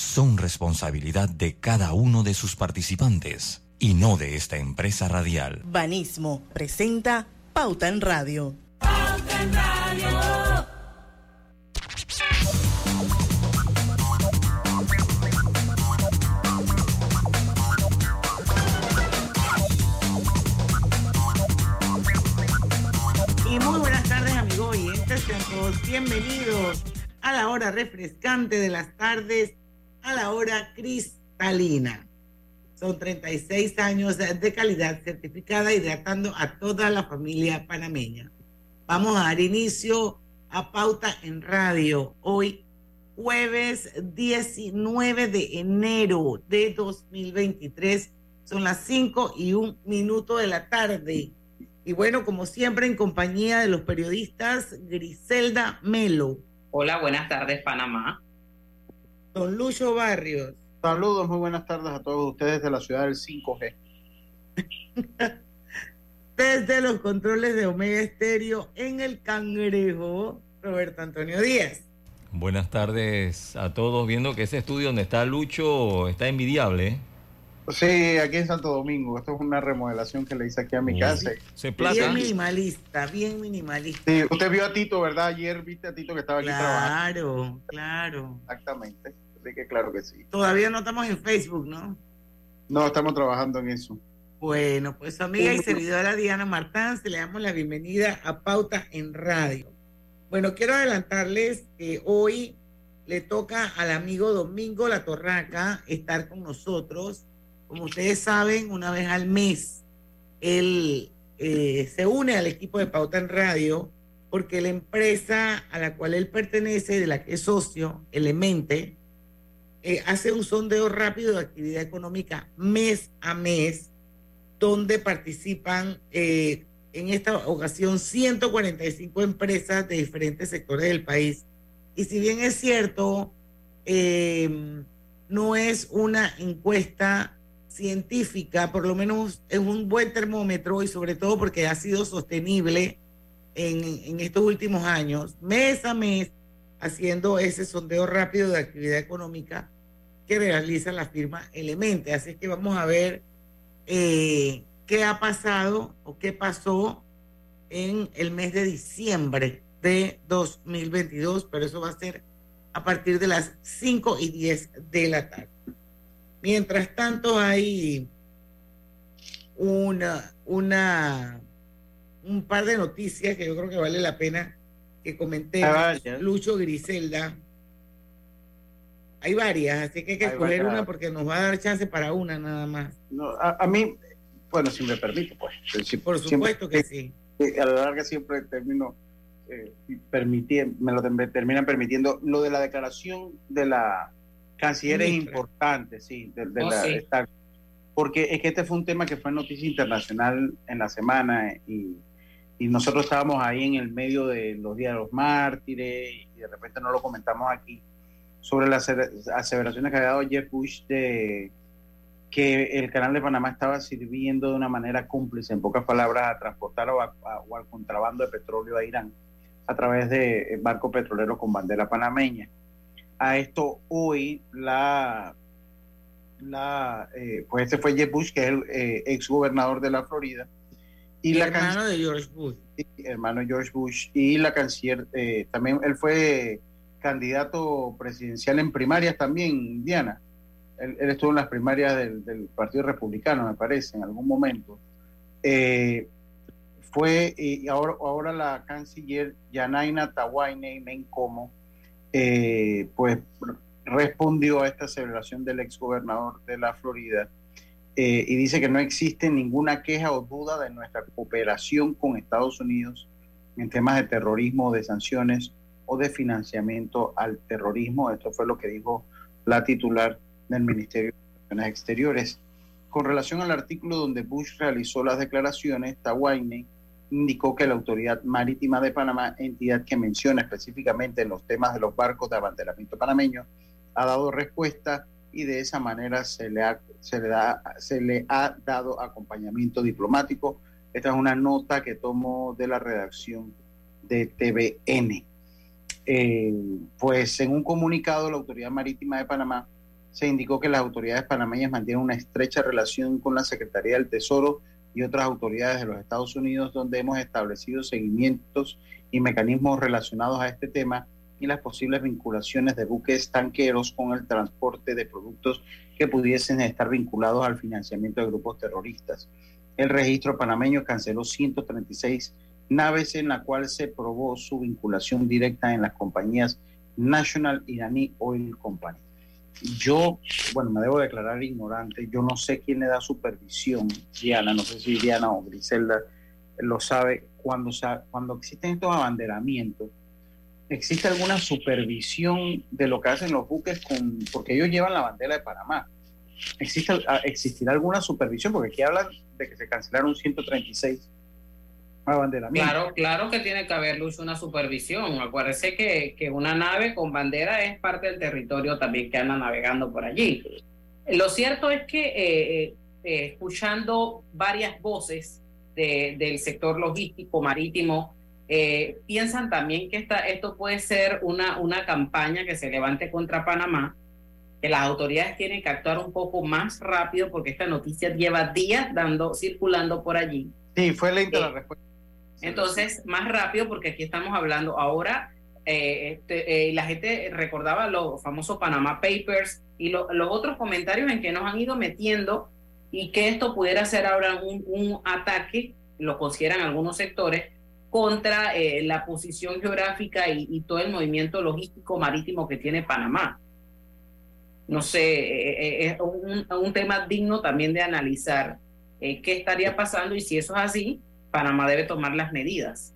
son responsabilidad de cada uno de sus participantes y no de esta empresa radial. Banismo presenta Pauta en Radio. Pauta en Radio. Y muy buenas tardes amigos oyentes, bienvenidos a la hora refrescante de las tardes, a la hora cristalina. Son 36 años de calidad certificada hidratando a toda la familia panameña. Vamos a dar inicio a Pauta en Radio. Hoy, jueves 19 de enero de 2023. Son las 5 y un minuto de la tarde. Y bueno, como siempre, en compañía de los periodistas Griselda Melo. Hola, buenas tardes, Panamá. Don Lucho Barrios. Saludos, muy buenas tardes a todos ustedes de la ciudad del 5G. Desde los controles de Omega Estéreo en el Cangrejo, Roberto Antonio Díaz. Buenas tardes a todos, viendo que ese estudio donde está Lucho está envidiable. ¿eh? Sí, aquí en Santo Domingo. Esto es una remodelación que le hice aquí a mi casa. Se bien minimalista, bien minimalista. Sí, usted vio a Tito, ¿verdad? Ayer viste a Tito que estaba aquí trabajando. Claro, claro. Exactamente. Así que claro que sí. Todavía no estamos en Facebook, ¿no? No, estamos trabajando en eso. Bueno, pues amiga y servidora Diana Martán, se le damos la bienvenida a Pauta en Radio. Bueno, quiero adelantarles que hoy le toca al amigo Domingo La Torraca estar con nosotros. Como ustedes saben, una vez al mes, él eh, se une al equipo de Pauta en Radio porque la empresa a la cual él pertenece, de la que es socio, Elemente, eh, hace un sondeo rápido de actividad económica mes a mes, donde participan eh, en esta ocasión 145 empresas de diferentes sectores del país. Y si bien es cierto, em, no es una encuesta científica, por lo menos es un buen termómetro y sobre todo porque ha sido sostenible en, en estos últimos años, mes a mes, haciendo ese sondeo rápido de actividad económica que realiza la firma Elemente. Así que vamos a ver eh, qué ha pasado o qué pasó en el mes de diciembre de 2022, pero eso va a ser a partir de las 5 y 10 de la tarde. Mientras tanto hay una, una, un par de noticias que yo creo que vale la pena que comente ah, Lucho Griselda. Hay varias, así que hay que escoger una porque nos va a dar chance para una nada más. No, a, mí, bueno, si me permite, pues. Por supuesto que sí. A la larga siempre termino eh, permitir, me lo terminan permitiendo. Lo de la declaración de la canciller es importante, sí, de, oh, la, porque es que este fue un tema que fue noticia internacional en la semana y y nosotros estábamos ahí en el medio de los días de los mártires y de repente no lo comentamos aquí sobre las aseveraciones que había dado Jeff Bush de que el canal de Panamá estaba sirviendo de una manera cómplice, en pocas palabras, a transportar o, al contrabando de petróleo a Irán a través de barcos petroleros con bandera panameña. A esto hoy la, la eh, pues este fue Jeff Bush, que es el eh, ex gobernador de la Florida, y, la hermano de George Bush. hermano George Bush. Y la canciller, eh, también él fue candidato presidencial en primarias también, Diana. Él, estuvo en las primarias del, Partido Republicano, me parece, en algún momento. Eh, fue, y ahora, ahora la canciller Yanaina Tawaine Mencomo, eh, pues respondió a esta celebración del exgobernador de la Florida eh, y dice que no existe ninguna queja o duda de nuestra cooperación con Estados Unidos en temas de terrorismo, de sanciones o de financiamiento al terrorismo. Esto fue lo que dijo la titular del Ministerio de Relaciones Exteriores. Con relación al artículo donde Bush realizó las declaraciones, Tawaine indicó que la Autoridad Marítima de Panamá, entidad que menciona específicamente en los temas de los barcos de abanderamiento panameño, ha dado respuesta y de esa manera se le ha, se le da, se le ha dado acompañamiento diplomático. Esta es una nota que tomo de la redacción de TVN. Eh, pues en un comunicado la Autoridad Marítima de Panamá se indicó que las autoridades panameñas mantienen una estrecha relación con la Secretaría del Tesoro y otras autoridades de los Estados Unidos, donde hemos establecido seguimientos y mecanismos relacionados a este tema y las posibles vinculaciones de buques tanqueros con el transporte de productos que pudiesen estar vinculados al financiamiento de grupos terroristas. El registro panameño canceló 136 naves en la cual se probó su vinculación directa en las compañías National Irani Oil Company. Yo, bueno, me debo declarar ignorante, yo no sé quién le da supervisión, Diana, no sé si Diana o Griselda lo sabe, cuando, cuando existen estos abanderamientos, ¿existe alguna supervisión de lo que hacen los buques con, porque ellos llevan la bandera de Panamá? ¿Existe, ah, ¿Existirá alguna supervisión? Porque aquí hablan de que se cancelaron 136 abanderamientos. Claro, claro que tiene que haber, Luz, una supervisión. Acuérdese que, que una nave con bandera es parte del territorio también que anda navegando por allí. Lo cierto es que eh, eh, eh, escuchando varias voces del sector logístico marítimo, piensan también que esta, esto puede ser una, una campaña que se levante contra Panamá que las autoridades tienen que actuar un poco más rápido porque esta noticia lleva días dando, circulando por allí. Sí, fue lenta la eh, respuesta. Entonces, más rápido porque aquí estamos hablando ahora, eh, este, eh, la gente recordaba los famosos Panama Papers y los otros comentarios en que nos han ido metiendo y que esto pudiera ser ahora un, un ataque, lo consideran algunos sectores, contra la posición geográfica y todo el movimiento logístico marítimo que tiene Panamá no sé, eh, eh, es un, tema digno también de analizar eh, qué estaría pasando y si eso es así, Panamá debe tomar las medidas.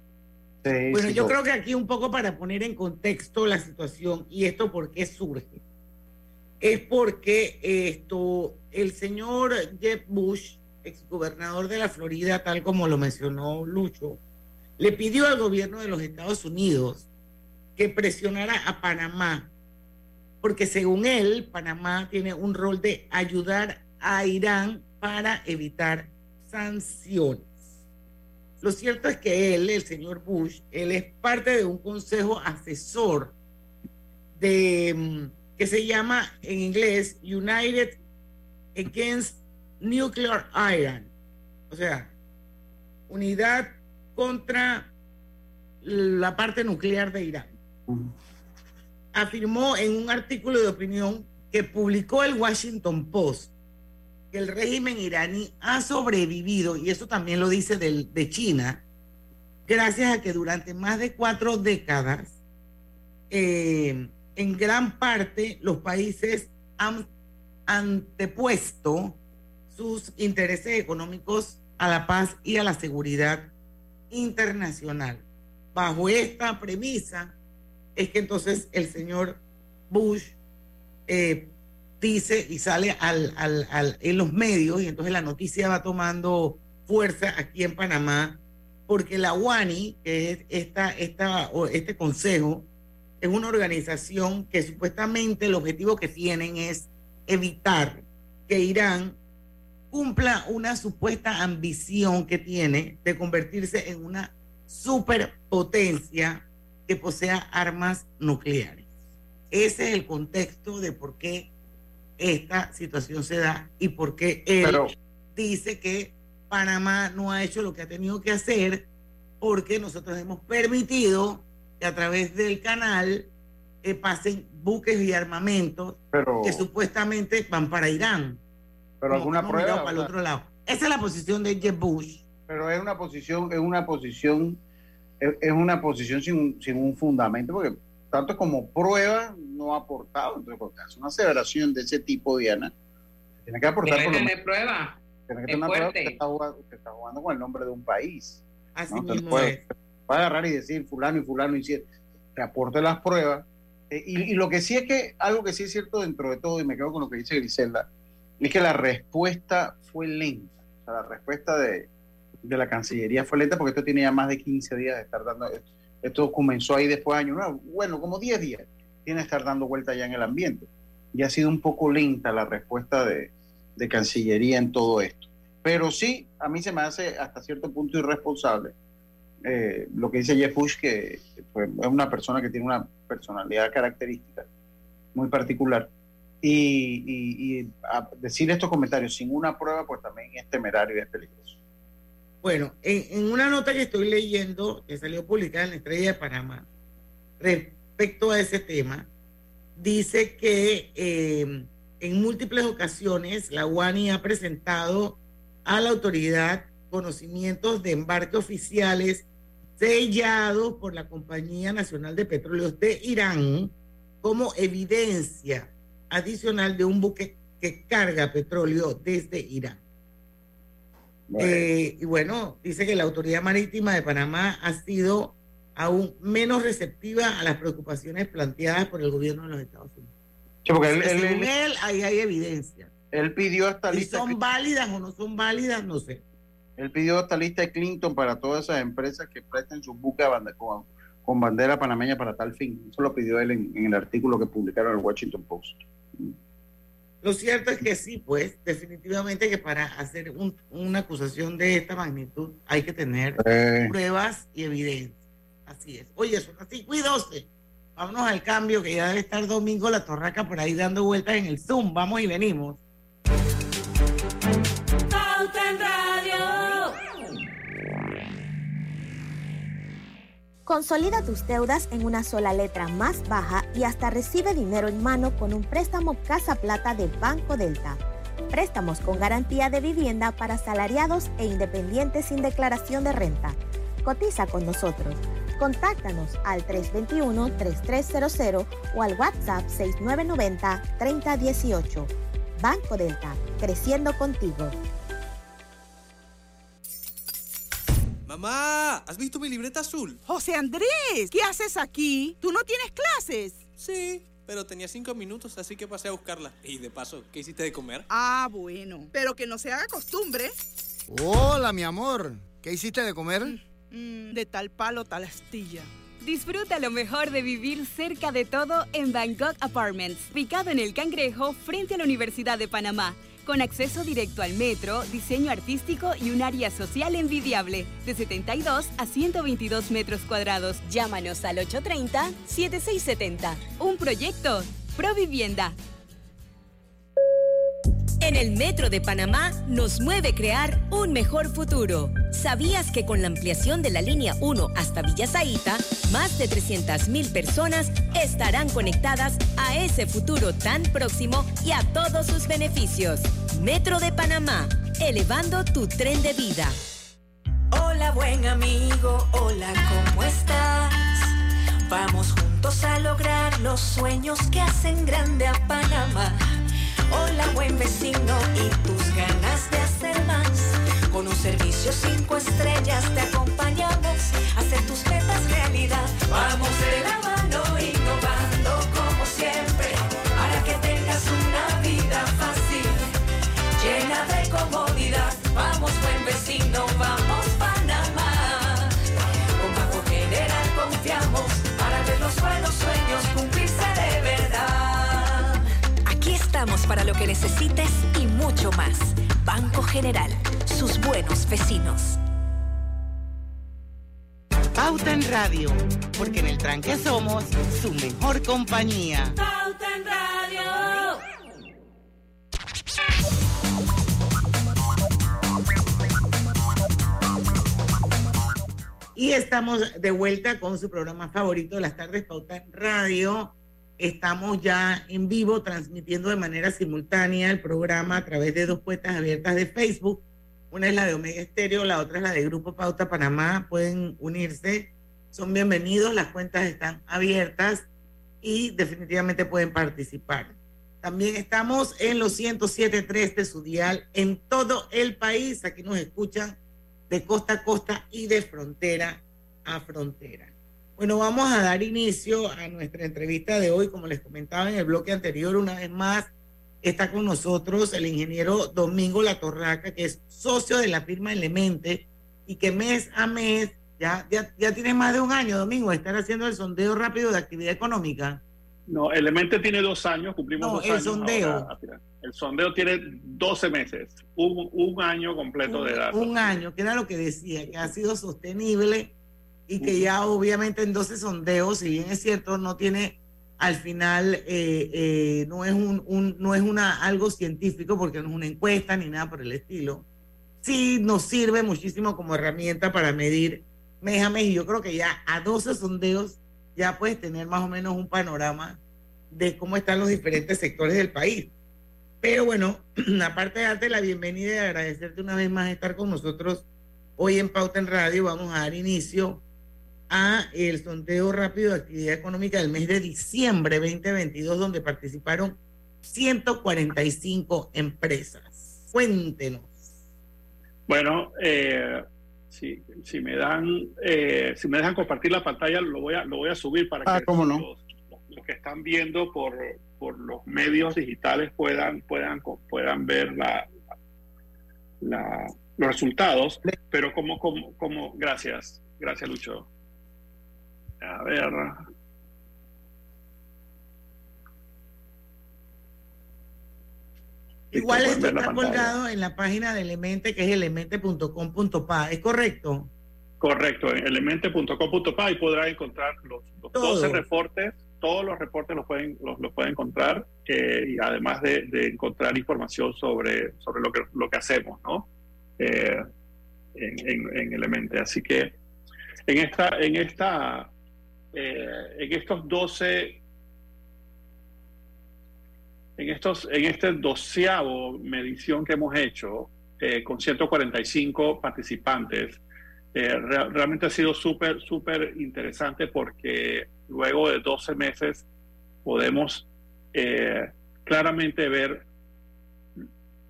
bueno, yo creo que aquí un poco para poner en contexto la situación y esto por qué surge. Es porque esto, el señor Jeb Bush, exgobernador de la Florida, tal como lo mencionó Lucho, le pidió al gobierno de los Estados Unidos que presionara a Panamá porque según él, Panamá tiene un rol de ayudar a Irán para evitar sanciones. Lo cierto es que él, el señor Bush, él es parte de un consejo asesor de mm, que se llama en inglés United Against Nuclear Iran, o sea, unidad contra la parte nuclear de Irán. Afirmó en un artículo de opinión que publicó el Washington Post que el régimen iraní ha sobrevivido, y eso también lo dice de China, gracias a que durante más de cuatro décadas, eh, en gran parte los países han antepuesto sus intereses económicos a la paz y a la seguridad internacional. Bajo esta premisa, es que entonces el señor Bush eh, dice y sale al, al, en los medios y entonces la noticia va tomando fuerza aquí en Panamá porque la UANI, que es esta, esta, este consejo, es una organización que supuestamente el objetivo que tienen es evitar que Irán cumpla una supuesta ambición que tiene de convertirse en una superpotencia que posea armas nucleares. Ese es el contexto de por qué esta situación se da y por qué él dice que Panamá no ha hecho lo que ha tenido que hacer porque nosotros hemos permitido que a través del canal eh, pasen buques y armamentos que supuestamente van para Irán. Pero alguna prueba para el otro lado. Esa es la posición de Jeb Bush. Pero es una posición, es una posición es, una posición sin, sin, un fundamento, porque tanto como prueba no ha aportado. Entonces, porque hace una aseveración de ese tipo, Diana, tiene que aportar tiene que tener prueba. Tiene que tener prueba que está, jugando, está jugando con el nombre de un país. Así mismo puede, agarrar y decir fulano y fulano y que aporte las pruebas. Eh, y, y, lo que sí es que, algo que sí es cierto dentro de todo, y me quedo con lo que dice Griselda, es que la respuesta fue lenta. O sea, la respuesta de, de la Cancillería fue lenta porque esto tiene ya más de 15 días de estar dando. Esto comenzó ahí después de año nuevo. Bueno, como 10 días tiene que estar dando vuelta ya en el ambiente. Y ha sido un poco lenta la respuesta de, de Cancillería en todo esto. Pero sí, a mí se me hace hasta cierto punto irresponsable eh, lo que dice Jeff Bush, que es una persona que tiene una personalidad característica muy particular y, decir estos comentarios sin una prueba, pues también es temerario y es peligroso. Bueno, en, una nota que estoy leyendo, que salió publicada en la Estrella de Panamá, respecto a ese tema, dice que eh, en múltiples ocasiones la UANI ha presentado a la autoridad conocimientos de embarque oficiales sellados por la Compañía Nacional de Petróleos de Irán como evidencia adicional de un buque que carga petróleo desde Irán. Eh, y bueno, dice que la Autoridad Marítima de Panamá ha sido aún menos receptiva a las preocupaciones planteadas por el gobierno de los Estados Unidos. porque él, ahí hay evidencia. Él pidió esta lista. Si son válidas o no son válidas, no sé. Él pidió esta lista de Clinton para todas esas empresas que presten sus buques con, bandera panameña para tal fin. Eso lo pidió él en, en el artículo que publicaron en el Washington Post. Lo cierto es que sí, pues, definitivamente que para hacer una acusación de esta magnitud hay que tener eh. pruebas y evidencia. Así es. Oye, son así, cuídose. Vámonos al cambio, que ya debe estar domingo la torraca por ahí dando vueltas en el Zoom. Vamos y venimos. Consolida tus deudas en una sola letra más baja y hasta recibe dinero en mano con un préstamo Casa Plata de Banco Delta. Préstamos con garantía de vivienda para salariados e independientes sin declaración de renta. Cotiza con nosotros. Contáctanos al 321-3300 o al WhatsApp 6990-3018. Banco Delta, creciendo contigo. Mamá, ¿has visto mi libreta azul? José Andrés, ¿qué haces aquí? ¿Tú no tienes clases? Sí, pero tenía cinco minutos, así que pasé a buscarla. Y de paso, ¿qué hiciste de comer? Ah, bueno. Pero que no se haga costumbre. Hola, mi amor. ¿Qué hiciste de comer? Mm, de tal palo, tal astilla. Disfruta lo mejor de vivir cerca de todo en Bangkok Apartments, ubicado en el Cangrejo frente a la Universidad de Panamá con acceso directo al metro, diseño artístico y un área social envidiable, de 72 a 122 metros cuadrados. Llámanos al 830-7670. Un proyecto, Provivienda. En el Metro de Panamá nos mueve crear un mejor futuro. ¿Sabías que con la ampliación de la línea 1 hasta Villa más de 300.000 personas estarán conectadas a ese futuro tan próximo y a todos sus beneficios? Metro de Panamá, elevando tu tren de vida. Hola buen amigo, hola, ¿cómo estás? Vamos juntos a lograr los sueños que hacen grande a Panamá. Hola buen vecino y tus ganas de hacer más. Con un servicio cinco estrellas te acompañamos a hacer tus metas realidad. Vamos de la mano innovando como siempre para que tengas una vida fácil, llena de comodidad. Vamos buen vecino, vamos lo que necesites y mucho más. Banco General, sus buenos vecinos. Pauta en Radio, porque en el tranque somos su mejor compañía. Pauta en Radio. Y estamos de vuelta con su programa favorito de las tardes, Pauta en Radio. Estamos ya en vivo transmitiendo de manera simultánea el programa a través de dos puertas abiertas de Facebook. Una es la de Omega Estéreo, la otra es la de Grupo Pauta Panamá. Pueden unirse, son bienvenidos, las cuentas están abiertas y definitivamente pueden participar. También estamos en los 107.3 de su dial en todo el país. Aquí nos escuchan de costa a costa y de frontera a frontera. Bueno, vamos a dar inicio a nuestra entrevista de hoy. Como les comentaba en el bloque anterior, una vez más está con nosotros el ingeniero Domingo La Torraca, que es socio de la firma Elemente y que mes a mes, ya, ya, ya tiene más de un año, Domingo, estar haciendo el sondeo rápido de actividad económica. No, Elemente tiene dos años, cumplimos dos el años. Sondeo. el sondeo tiene 12 meses, un, un año completo de edad. Un año, que era lo que decía, que ha sido sostenible y que ya obviamente en 12 sondeos, si bien es cierto, no tiene al final eh, eh, no es un, no es una algo científico porque no es una encuesta ni nada por el estilo. Sí nos sirve muchísimo como herramienta para medir mes a mes y yo creo que ya a 12 sondeos ya puedes tener más o menos un panorama de cómo están los diferentes sectores del país. Pero bueno, aparte de darte la bienvenida y agradecerte una vez más estar con nosotros hoy en Pauta en Radio, vamos a dar inicio a el sondeo rápido de actividad económica del mes de diciembre 2022, donde participaron 145 empresas. Cuéntenos. Bueno, eh, si, si, me dan, eh, si me dejan compartir la pantalla, lo voy a, lo voy a subir para ah, que ¿cómo los, los, que están viendo por, por los medios digitales puedan, puedan, puedan ver la, la, los resultados. Pero como, como, como, gracias, gracias Lucho. A ver. Igual esto está colgado en la página de Elemente, que es elemente.com.pa, ¿es correcto? Correcto, en elemente.com.pa y podrá encontrar los, los 12 reportes, todos los reportes los pueden, los, los pueden encontrar, eh, y además de, de, encontrar información sobre, sobre lo, que, lo que hacemos, ¿no? Eh, en, en, en Elemente. Así que en esta, en esta eh, en estos 12, en, estos, en este doceavo medición que hemos hecho, eh, con 145 participantes, eh, re realmente ha sido súper, súper interesante porque luego de 12 meses podemos eh, claramente ver,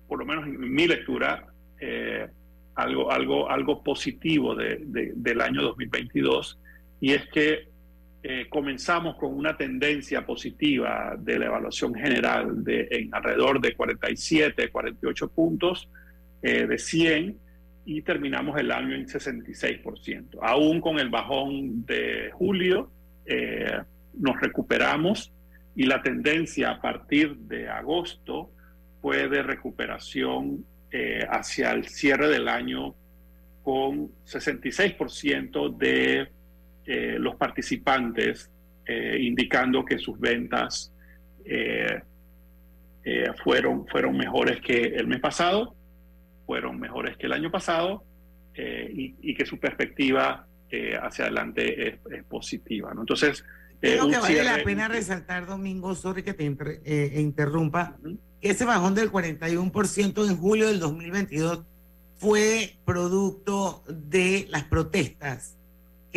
por lo menos en mi lectura, eh, algo, algo, algo positivo de, de, del año 2022 y es que eh, comenzamos con una tendencia positiva de la evaluación general de en alrededor de 47, 48 puntos eh, de 100 y terminamos el año en 66%. Aún con el bajón de julio, eh, nos recuperamos y la tendencia a partir de agosto fue de recuperación eh, hacia el cierre del año con 66% de eh, los participantes eh, indicando que sus ventas eh, fueron, fueron mejores que el mes pasado, fueron mejores que el año pasado y, y, que su perspectiva hacia adelante es, es positiva. ¿no? Entonces, Creo que vale la pena resaltar, Domingo, sorry que te inter interrumpa, uh -huh. que ese bajón del 41% en julio del 2022 fue producto de las protestas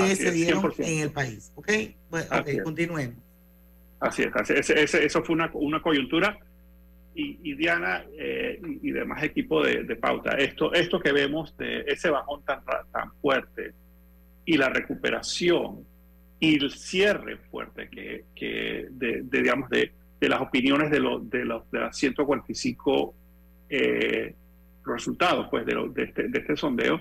que así se dieron 100%. en el país. ¿Ok? Bueno, okay continuemos. Así es, así es. Ese, eso fue una, una coyuntura. Y, y Diana eh, y, y, demás equipo de, de, Pauta, esto, esto que vemos de ese bajón tan, tan fuerte y la recuperación y el cierre fuerte que, que de, de, digamos, de, de, las opiniones de, los de, los, de las 145 eh, resultados pues, de, lo, de, este, de este sondeo,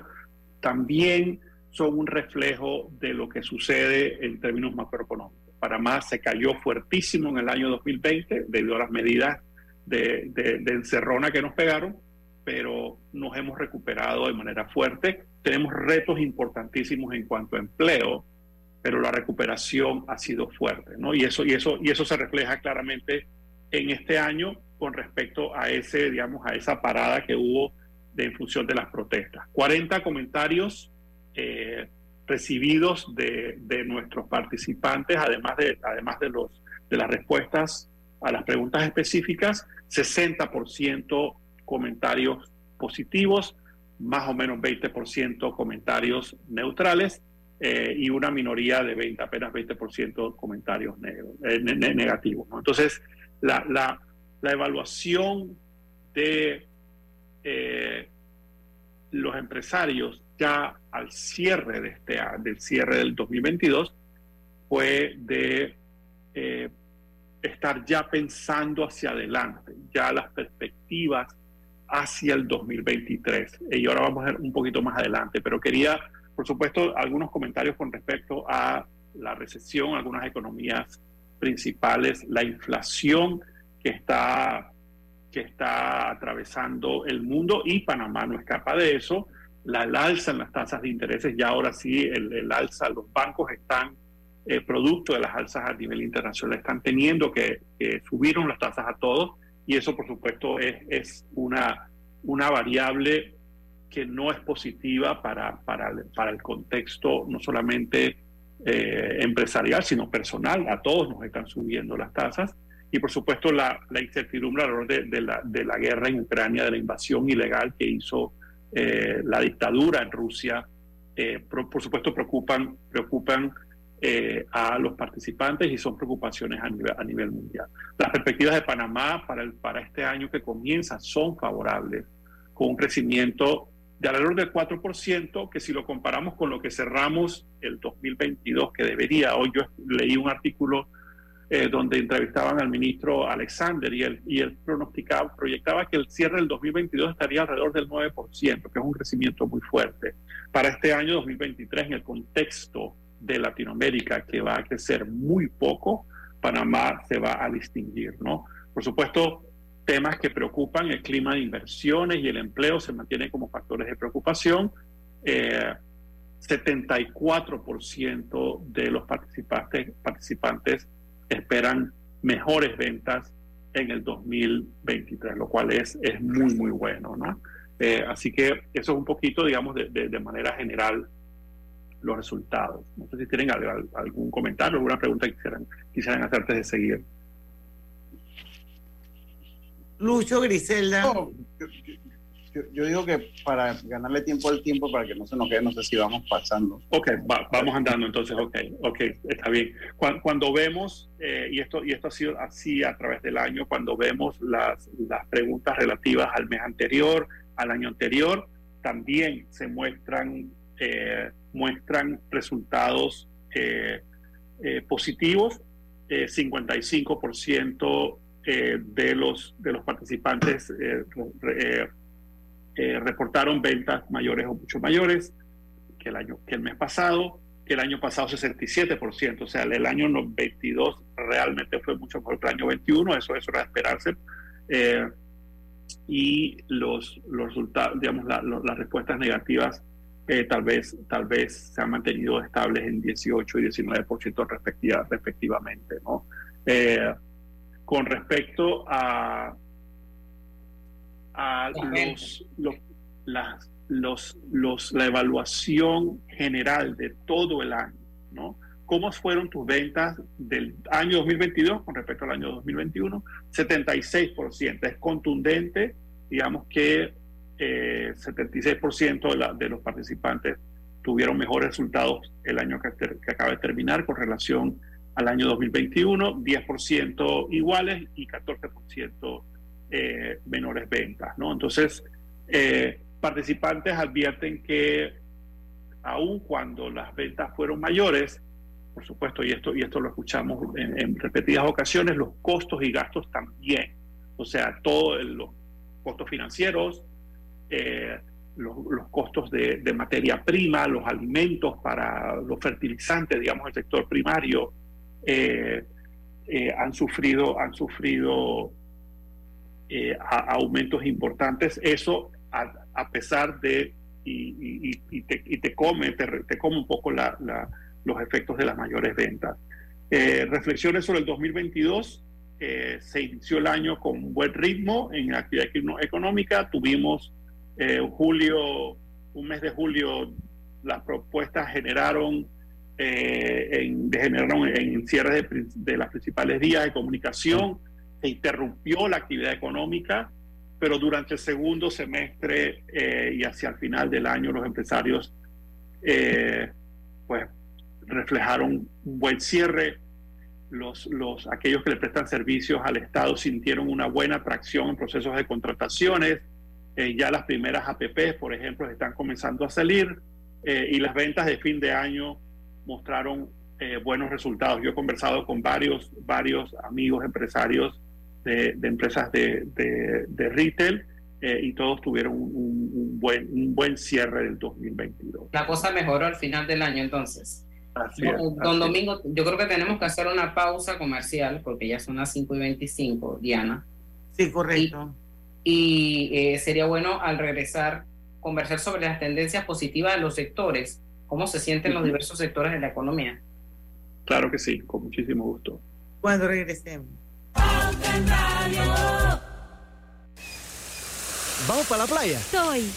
también son un reflejo de lo que sucede en términos macroeconómicos. Panamá se cayó fuertísimo en el año 2020 debido a las medidas de, encerrona que nos pegaron, pero nos hemos recuperado de manera fuerte. Tenemos retos importantísimos en cuanto a empleo, pero la recuperación ha sido fuerte, ¿no? Y eso, y eso, y eso se refleja claramente en este año con respecto a ese, digamos, a esa parada que hubo de, en función de las protestas. 40 comentarios eh, recibidos de, de, nuestros participantes, además de, además de, los, de las respuestas a las preguntas específicas, 60% comentarios positivos, más o menos 20% comentarios neutrales eh, y una minoría de 20, apenas 20% comentarios eh, ne negativos. Entonces, la, la, la, evaluación de los empresarios ya al cierre de este del cierre del 2022 fue de eh, estar ya pensando hacia adelante, ya las perspectivas hacia el 2023. Y ahora vamos a ver un poquito más adelante, pero quería, por supuesto, algunos comentarios con respecto a la recesión, algunas economías principales, la inflación que está, que está atravesando el mundo y Panamá no escapa de eso la, el alza en las tasas de intereses, ya ahora sí el, el alza, los bancos están eh, producto de las alzas a nivel internacional. Están teniendo que, subieron las tasas a todos y eso por supuesto es, es una, una variable que no es positiva para, para, para el contexto no solamente eh, empresarial, sino personal. A todos nos están subiendo las tasas. Y por supuesto la, la incertidumbre alrededor de, de, la, de, la, guerra en Ucrania, de la invasión ilegal que hizo eh, la dictadura en Rusia, eh, por, supuesto preocupan, preocupan a los participantes y son preocupaciones a nivel, a nivel mundial. Las perspectivas de Panamá para, el, para este año que comienza son favorables, con un crecimiento de alrededor del 4%, que si lo comparamos con lo que cerramos el 2022, que debería, hoy yo leí un artículo eh, donde entrevistaban al ministro Alexander y él, y él pronosticaba, proyectaba que el cierre del 2022 estaría alrededor del 9%, que es un crecimiento muy fuerte. Para este año 2023, en el contexto de Latinoamérica, que va a crecer muy poco, Panamá se va a distinguir, ¿no? Por supuesto, temas que preocupan, el clima de inversiones y el empleo se mantienen como factores de preocupación. Eh, 74% de los participantes, participantes esperan mejores ventas en el 2023, lo cual es, es muy, muy bueno. ¿no? Eh, así que eso es un poquito, digamos, de, de, manera general los resultados. No sé si tienen algún comentario, alguna pregunta que quisieran, quisieran hacer antes de seguir. Lucho Griselda. Yo, digo que para ganarle tiempo al tiempo, para que no se nos quede, no sé si vamos pasando. Ok, vamos andando entonces, ok, ok, está bien. Cuando, vemos, eh, y, esto, y esto ha sido así a través del año, cuando vemos las, las preguntas relativas al mes anterior, al año anterior, también se muestran, eh, muestran resultados eh, positivos. 55% eh, de, los, de los participantes eh, eh, reportaron ventas mayores o mucho mayores que el, año, que el mes pasado, que el año pasado 67%, o sea, el año 22 realmente fue mucho mejor que el año 21, eso, eso era esperarse. y los, los resultados, digamos, las respuestas negativas tal, vez, tal vez se han mantenido estables en 18 y 19% respectiva, respectivamente. ¿no? con respecto a, a los, los, los, la evaluación general de todo el año, ¿no? ¿Cómo fueron tus ventas del año 2022 con respecto al año 2021? 76%. Es contundente, digamos que eh, 76% de, la, de los participantes tuvieron mejores resultados el año que, que acaba de terminar con relación al año 2021, 10% iguales y 14% eh, menores ventas. ¿no? Entonces, eh, participantes advierten que aun cuando las ventas fueron mayores, por supuesto, y esto, y esto lo escuchamos en, repetidas ocasiones, los costos y gastos también. O sea, todos los costos financieros, eh, los, costos de, materia prima, los alimentos para los fertilizantes, digamos, el sector primario, han sufrido, han sufrido eh, aumentos importantes. Eso a, pesar de, y, te, come, te, come un poco los efectos de las mayores ventas. reflexiones sobre el 2022. se inició el año con buen ritmo en actividad económica. Tuvimos julio, un mes de julio, las propuestas generaron eh, en, degeneraron en cierres de, las principales vías de comunicación, se interrumpió la actividad económica, pero durante el segundo semestre eh, y hacia el final del año los empresarios eh, pues reflejaron un buen cierre. Los, los, aquellos que le prestan servicios al Estado sintieron una buena atracción en procesos de contrataciones. ya las primeras APP, por ejemplo, están comenzando a salir y las ventas de fin de año mostraron eh, buenos resultados. Yo he conversado con varios, varios amigos empresarios de, empresas de, de, retail eh, y todos tuvieron un, buen, un buen cierre del 2022. La cosa mejoró al final del año entonces. don, Domingo, yo creo que tenemos que hacer una pausa comercial porque ya son las 5 y 25, Diana. Sí, correcto. Y, eh, sería bueno al regresar conversar sobre las tendencias positivas de los sectores cómo se sienten los diversos sectores de la economía. Claro que sí, con muchísimo gusto. Cuando regresemos. ¿Vamos para la playa? Estoy.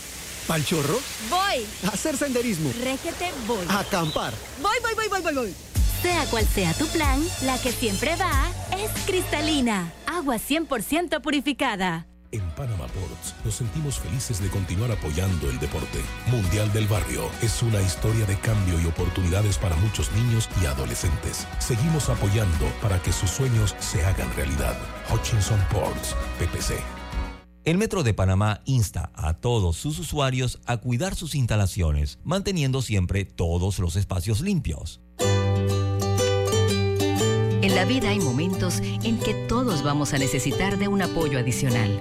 ¿Pal chorro? Voy. A hacer senderismo. Régete, voy. A acampar. Voy, voy, voy, voy, voy, voy. Sea cual sea tu plan, la que siempre va es cristalina. Agua 100% purificada. En Panama Ports nos sentimos felices de continuar apoyando el deporte. Mundial del Barrio es una historia de cambio y oportunidades para muchos niños y adolescentes. Seguimos apoyando para que sus sueños se hagan realidad. Hutchinson Ports, PPC. El Metro de Panamá insta a todos sus usuarios a cuidar sus instalaciones, manteniendo siempre todos los espacios limpios. En la vida hay momentos en que todos vamos a necesitar de un apoyo adicional.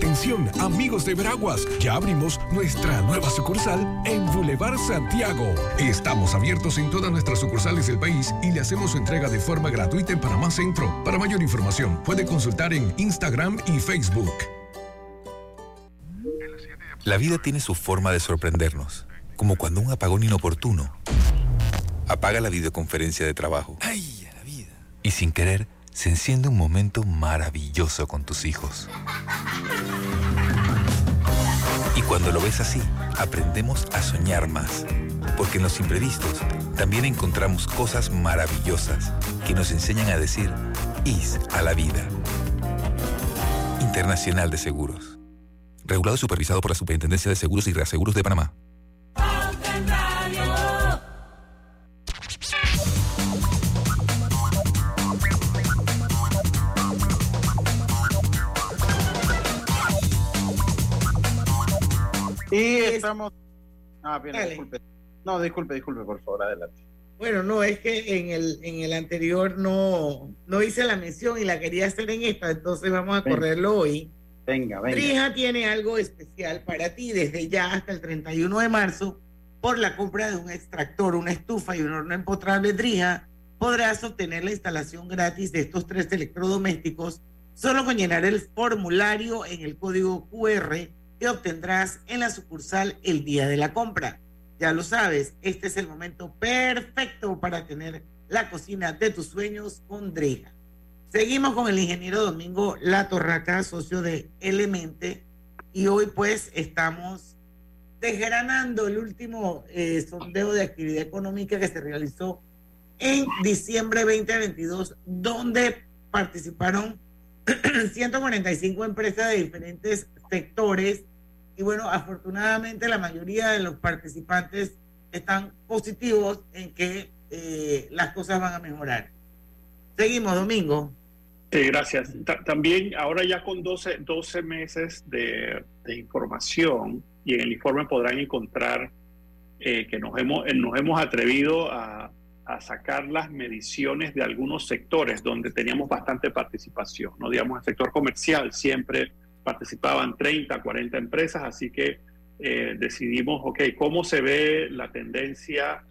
Atención, amigos de Veraguas, ya abrimos nuestra nueva sucursal en Boulevard Santiago. Estamos abiertos en todas nuestras sucursales del país y le hacemos su entrega de forma gratuita en Panamá Centro. Para mayor información, puede consultar en Instagram y Facebook. La vida tiene su forma de sorprendernos, como cuando un apagón inoportuno apaga la videoconferencia de trabajo. ¡Ay, a la vida! Y sin querer, se enciende un momento maravilloso con tus hijos. Y cuando lo ves así, aprendemos a soñar más, porque en los imprevistos también encontramos cosas maravillosas que nos enseñan a decir IS a la vida. Internacional de Seguros. Regulado y supervisado por la Superintendencia de Seguros y Reaseguros de Panamá. Y estamos. Ah, bien, disculpe. No, disculpe, disculpe, por favor, adelante. Bueno, no, es que en el, en el anterior no, no hice la mención y la quería hacer en esta, entonces vamos a correrlo hoy. Venga, venga. Drija tiene algo especial para ti desde ya hasta el 31 de marzo. Por la compra de un extractor, una estufa y un horno empotrable Drija, podrás obtener la instalación gratis de estos tres electrodomésticos solo con llenar el formulario en el código QR que obtendrás en la sucursal el día de la compra. Ya lo sabes, este es el momento perfecto para tener la cocina de tus sueños con Drija. Seguimos con el ingeniero Domingo Latorraca, socio de Elemente, y hoy pues estamos desgranando el último eh, sondeo de actividad económica que se realizó en diciembre 2022, donde participaron 145 empresas de diferentes sectores y bueno, afortunadamente la mayoría de los participantes están positivos en que eh, las cosas van a mejorar. Seguimos, Domingo. Sí, gracias. también ahora ya con 12, 12 meses de, información y en el informe podrán encontrar eh, que nos hemos, eh, nos hemos atrevido a, a, sacar las mediciones de algunos sectores donde teníamos bastante participación. ¿no? Digamos, el sector comercial siempre participaban 30, 40 empresas, así que eh, decidimos, ok, ¿cómo se ve la tendencia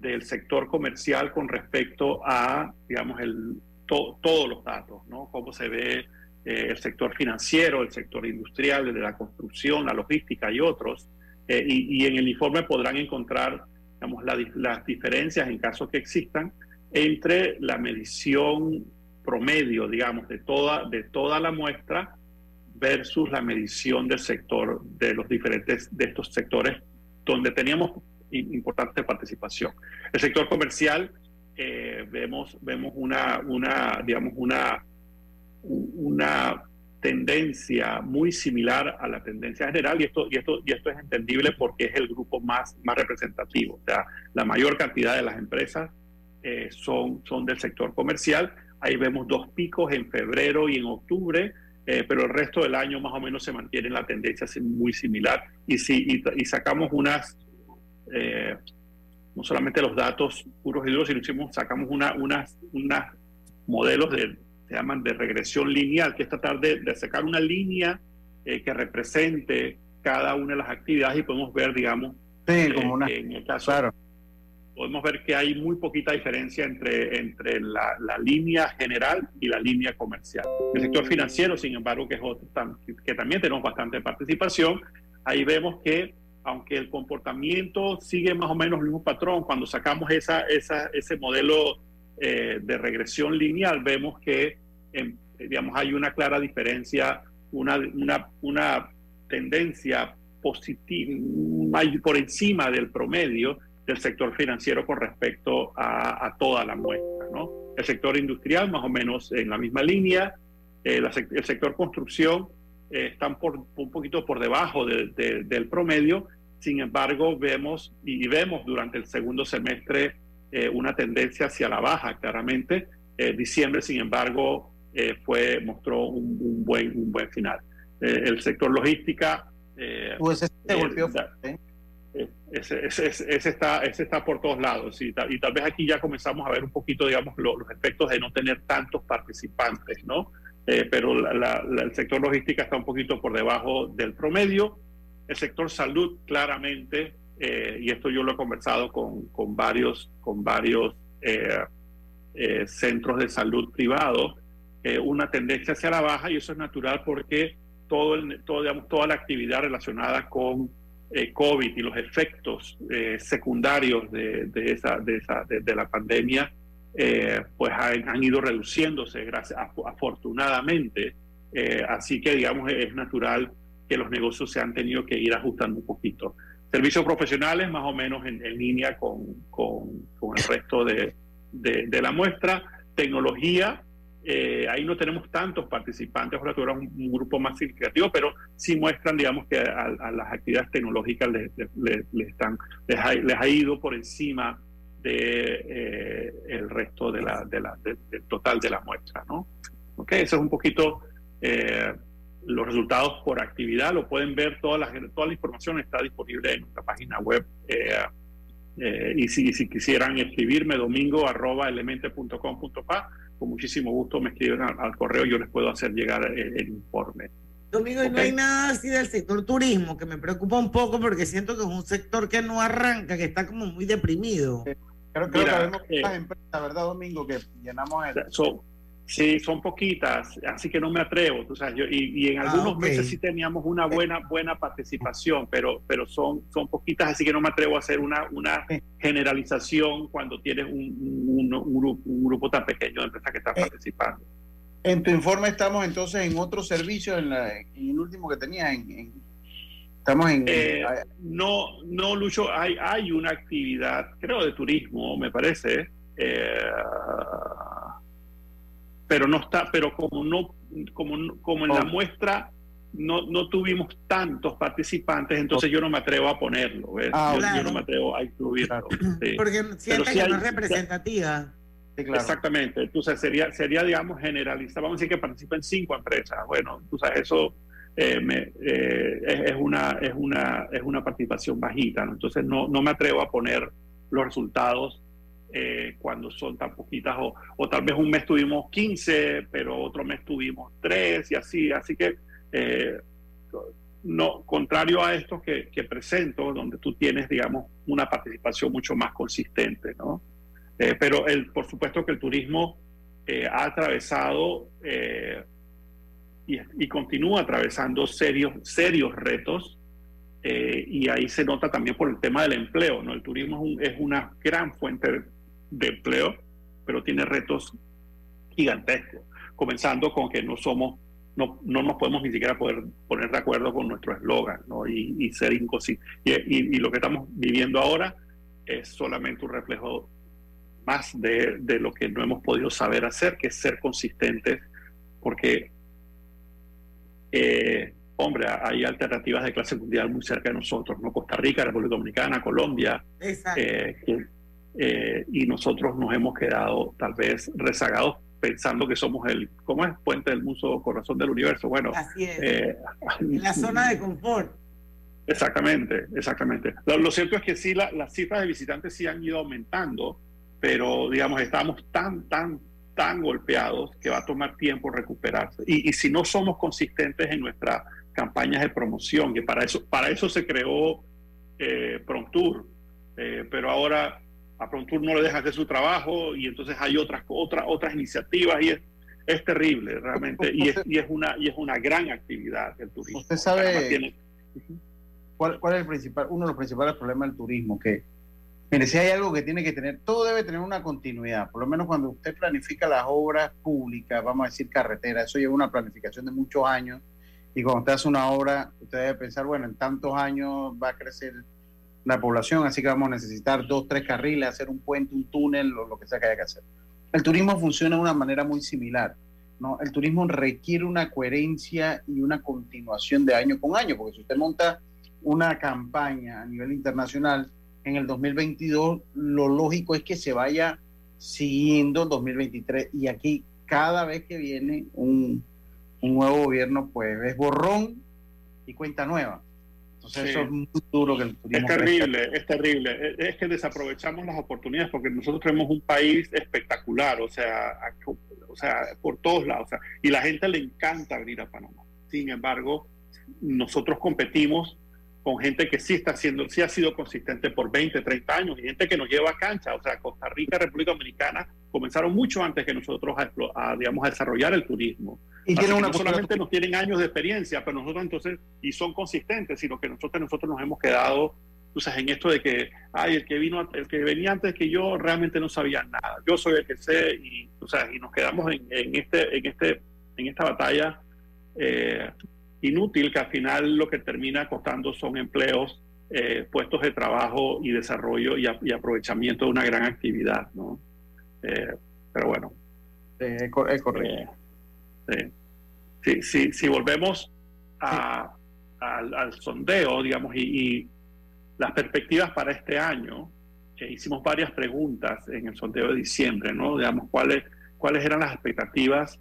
del sector comercial con respecto a, digamos, el, todos los datos, ¿no? ¿Cómo se ve eh, el sector financiero, el sector industrial, el de la construcción, la logística y otros? Eh, y, en el informe podrán encontrar, digamos, las diferencias en caso que existan entre la medición promedio, digamos, de toda, de toda la muestra versus la medición del sector, de los diferentes, de estos sectores donde teníamos importante participación. El sector comercial, eh, vemos, vemos una, una, digamos, una, una tendencia muy similar a la tendencia general y esto, y esto, y esto es entendible porque es el grupo más, más representativo. La mayor cantidad de las empresas eh, son, son del sector comercial. Ahí vemos dos picos en febrero y en octubre eh, pero el resto del año más o menos se mantiene la tendencia muy similar. Y, si, y, sacamos unas, eh, no solamente los datos puros y duros, sino sacamos una, unas, unas modelos de, se llaman de regresión lineal, que es tratar de, sacar una línea eh, que represente cada una de las actividades y podemos ver, digamos, sí, como una, en el caso, claro. Podemos ver que hay muy poquita diferencia entre, entre la, la, línea general y la línea comercial. El sector financiero, sin embargo, que, es otro, que también tenemos bastante participación, ahí vemos que aunque el comportamiento sigue más o menos el mismo patrón, cuando sacamos esa, esa, ese modelo eh, de regresión lineal, vemos que en, digamos, hay una clara diferencia, una, una, una tendencia positiva, por encima del promedio del sector financiero con respecto a, a, toda la muestra. ¿no? El sector industrial más o menos en la misma línea, eh, la, el sector construcción eh, están por, un poquito por debajo de, de, del promedio, sin embargo vemos y vemos durante el segundo semestre eh, una tendencia hacia la baja claramente. diciembre, sin embargo, fue, mostró un, un, buen, un buen final. el sector logística eh, pues golpeó, eh, ese, ese, ese, está, ese está por todos lados y tal, y tal vez aquí ya comenzamos a ver un poquito, digamos, lo, los efectos de no tener tantos participantes, ¿no? Eh, pero la, la, el sector logística está un poquito por debajo del promedio. El sector salud, claramente, eh, y esto yo lo he conversado con, con varios, con varios centros de salud privados, una tendencia hacia la baja y eso es natural porque todo, el, todo digamos, toda la actividad relacionada con eh, COVID y los efectos eh, secundarios de, esa, de, esa, de, la pandemia, eh, pues han, ido reduciéndose, gracias, afortunadamente. Así que, digamos, es natural que los negocios se han tenido que ir ajustando un poquito. Servicios profesionales más o menos en, en línea con, con, con, el resto de, de la muestra. Tecnología, eh, ahí no tenemos tantos participantes, ahora tuvieron un, un, grupo más significativo, pero sí muestran, digamos, que a, las actividades tecnológicas les, están, les ha, ido por encima de eh, el resto de la, de la, de, del total de la muestra, ¿no? Ok, eso es un poquito eh, los resultados por actividad, lo pueden ver, toda la, toda la información está disponible en nuestra página web. Y si, si, quisieran escribirme domingo arroba elemente.com.pa, con muchísimo gusto me escriben al, al, correo y yo les puedo hacer llegar el, el informe. Domingo, y no hay nada así del sector turismo que me preocupa un poco porque siento que es un sector que no arranca, que está como muy deprimido. Eh, creo, creo Mira, que vemos eh, empresas, ¿verdad, Domingo? Que llenamos el... So, Sí, son poquitas, así que no me atrevo. Tú sabes, yo, y, y, en algunos ah, okay. meses sí teníamos una buena buena participación, pero pero son son poquitas, así que no me atrevo a hacer una una generalización cuando tienes un, un, un, grupo, un grupo tan pequeño de empresas que están eh, participando. En tu informe estamos entonces en otro servicio, en, la, en el último que tenías, en, en, estamos en... Eh, no, no, Lucho, hay, hay una actividad, creo, de turismo, me parece. Eh, pero no está, pero como no, como, como en oh. la muestra no, no tuvimos tantos participantes, entonces oh. yo no me atrevo a ponerlo, ah, yo, claro. yo, no me atrevo a incluirlo. Sí. Porque siente que no es representativa. Sí, claro. Exactamente, entonces sería, sería, digamos, generalizar, vamos a decir que participen cinco empresas, bueno, tú sabes, eso eh, me, eh, es, es, una, es, una, es una participación bajita, ¿no? entonces no, no me atrevo a poner los resultados eh, cuando son tan poquitas, o, o, tal vez un mes tuvimos 15, pero otro mes tuvimos 3 y así. Así que, eh, no, contrario a esto que, que, presento, donde tú tienes, digamos, una participación mucho más consistente, ¿no? Eh, pero el, por supuesto que el turismo ha atravesado y, y, continúa atravesando serios, serios retos. y ahí se nota también por el tema del empleo, ¿no? El turismo es, un, es una gran fuente de, empleo, pero tiene retos gigantescos, comenzando con que no somos, no, no nos podemos ni siquiera poder poner de acuerdo con nuestro eslogan ¿no? y, y, ser inconscientes. Y, y, y, lo que estamos viviendo ahora es solamente un reflejo más de, de, lo que no hemos podido saber hacer, que es ser consistentes, porque, eh, hombre, hay alternativas de clase mundial muy cerca de nosotros, ¿no? Costa Rica, República Dominicana, Colombia, eh, que, eh, y nosotros nos hemos quedado tal vez rezagados pensando que somos el, ¿cómo es? Puente del muso, corazón del universo. Bueno, así es. Eh, la zona de confort. Exactamente, exactamente. Lo, lo cierto es que sí, la, las cifras de visitantes sí han ido aumentando, pero digamos, estamos tan, tan, tan golpeados que va a tomar tiempo recuperarse. Y, y si no somos consistentes en nuestra campañas de promoción, que para eso, para eso se creó eh, eh, pero ahora a Prontour no le dejan hacer su trabajo y entonces hay otras, otras, otras iniciativas y es, es terrible realmente y es, y es, una, y es una gran actividad el turismo. Usted sabe cuál, cuál es el principal, uno de los principales problemas del turismo, que Mire, si hay algo que tiene que tener, todo debe tener una continuidad, por lo menos cuando usted planifica las obras públicas, vamos a decir carretera, eso lleva una planificación de muchos años, y cuando usted hace una obra, usted debe pensar, bueno, en tantos años va a crecer la población, así que vamos a necesitar dos, tres carriles, hacer un puente, un túnel, lo que sea que haya que hacer. El turismo funciona de una manera muy similar. ¿no? El turismo requiere una coherencia y una continuación de año con año, porque si usted monta una campaña a nivel internacional, en el 2022, lo lógico es que se vaya siguiendo en 2023 y aquí cada vez que viene un, un nuevo gobierno, pues es borrón y cuenta nueva. Entonces eso es muy duro que el turismo... Es terrible, es terrible. Es que desaprovechamos las oportunidades porque nosotros tenemos un país espectacular, o sea, o sea, por todos lados. O sea, y la gente le encanta venir a Panamá. Sin embargo, nosotros competimos con gente que sí está haciendo, sí ha sido consistente por 20, 30 años y gente que nos lleva a cancha. O sea, Costa Rica, República Dominicana comenzaron mucho antes que nosotros a, digamos, a desarrollar el turismo. Y una no solamente nos tienen años de experiencia, pero nosotros entonces, y son consistentes, sino que nosotros, nosotros nos hemos quedado sabes, en esto de que, ay, el que vino, el que venía antes que yo realmente no sabía nada. Yo soy el que sé y, o sea, y nos quedamos en, en este, en este, en esta batalla eh, inútil que al final lo que termina costando son empleos, eh, puestos de trabajo y desarrollo y, aprovechamiento de una gran actividad, ¿no? Eh, pero bueno. es, correcto. Eh, si volvemos a, al, sondeo, digamos, y, las perspectivas para este año, hicimos varias preguntas en el sondeo de diciembre, ¿no? Digamos, cuáles, cuáles eran las expectativas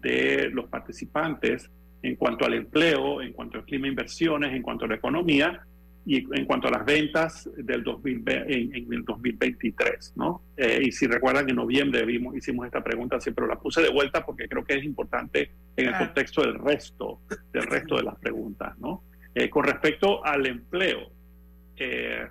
de los participantes en cuanto al empleo, en cuanto al clima de inversiones, en cuanto a la economía y en cuanto a las ventas del 2020, en, el 2023. ¿no? Eh, y si recuerdan, en noviembre vimos, hicimos esta pregunta, siempre la puse de vuelta porque creo que es importante en el contexto del resto, del resto de las preguntas. ¿no? Eh, con respecto al empleo, eh,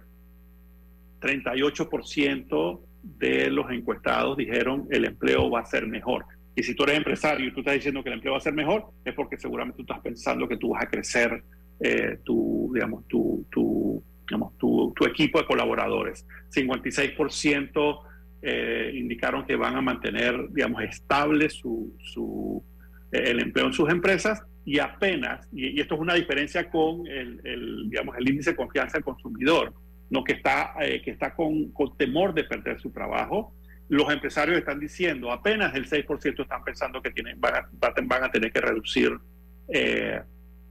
38% de los encuestados dijeron el empleo va a ser mejor. Y si tú eres empresario y tú estás diciendo que el empleo va a ser mejor, es porque seguramente tú estás pensando que tú vas a crecer eh, tu, digamos, tu, tu, digamos, tu, tu, equipo de colaboradores. 56% eh, indicaron que van a mantener, digamos, estable su, su, eh, el empleo en sus empresas y apenas, y, esto es una diferencia con el, el, digamos, el índice de confianza del consumidor, ¿no? que está, que está con, con temor de perder su trabajo, los empresarios están diciendo, apenas el 6% están pensando que tienen, van, a, van a tener que reducir eh,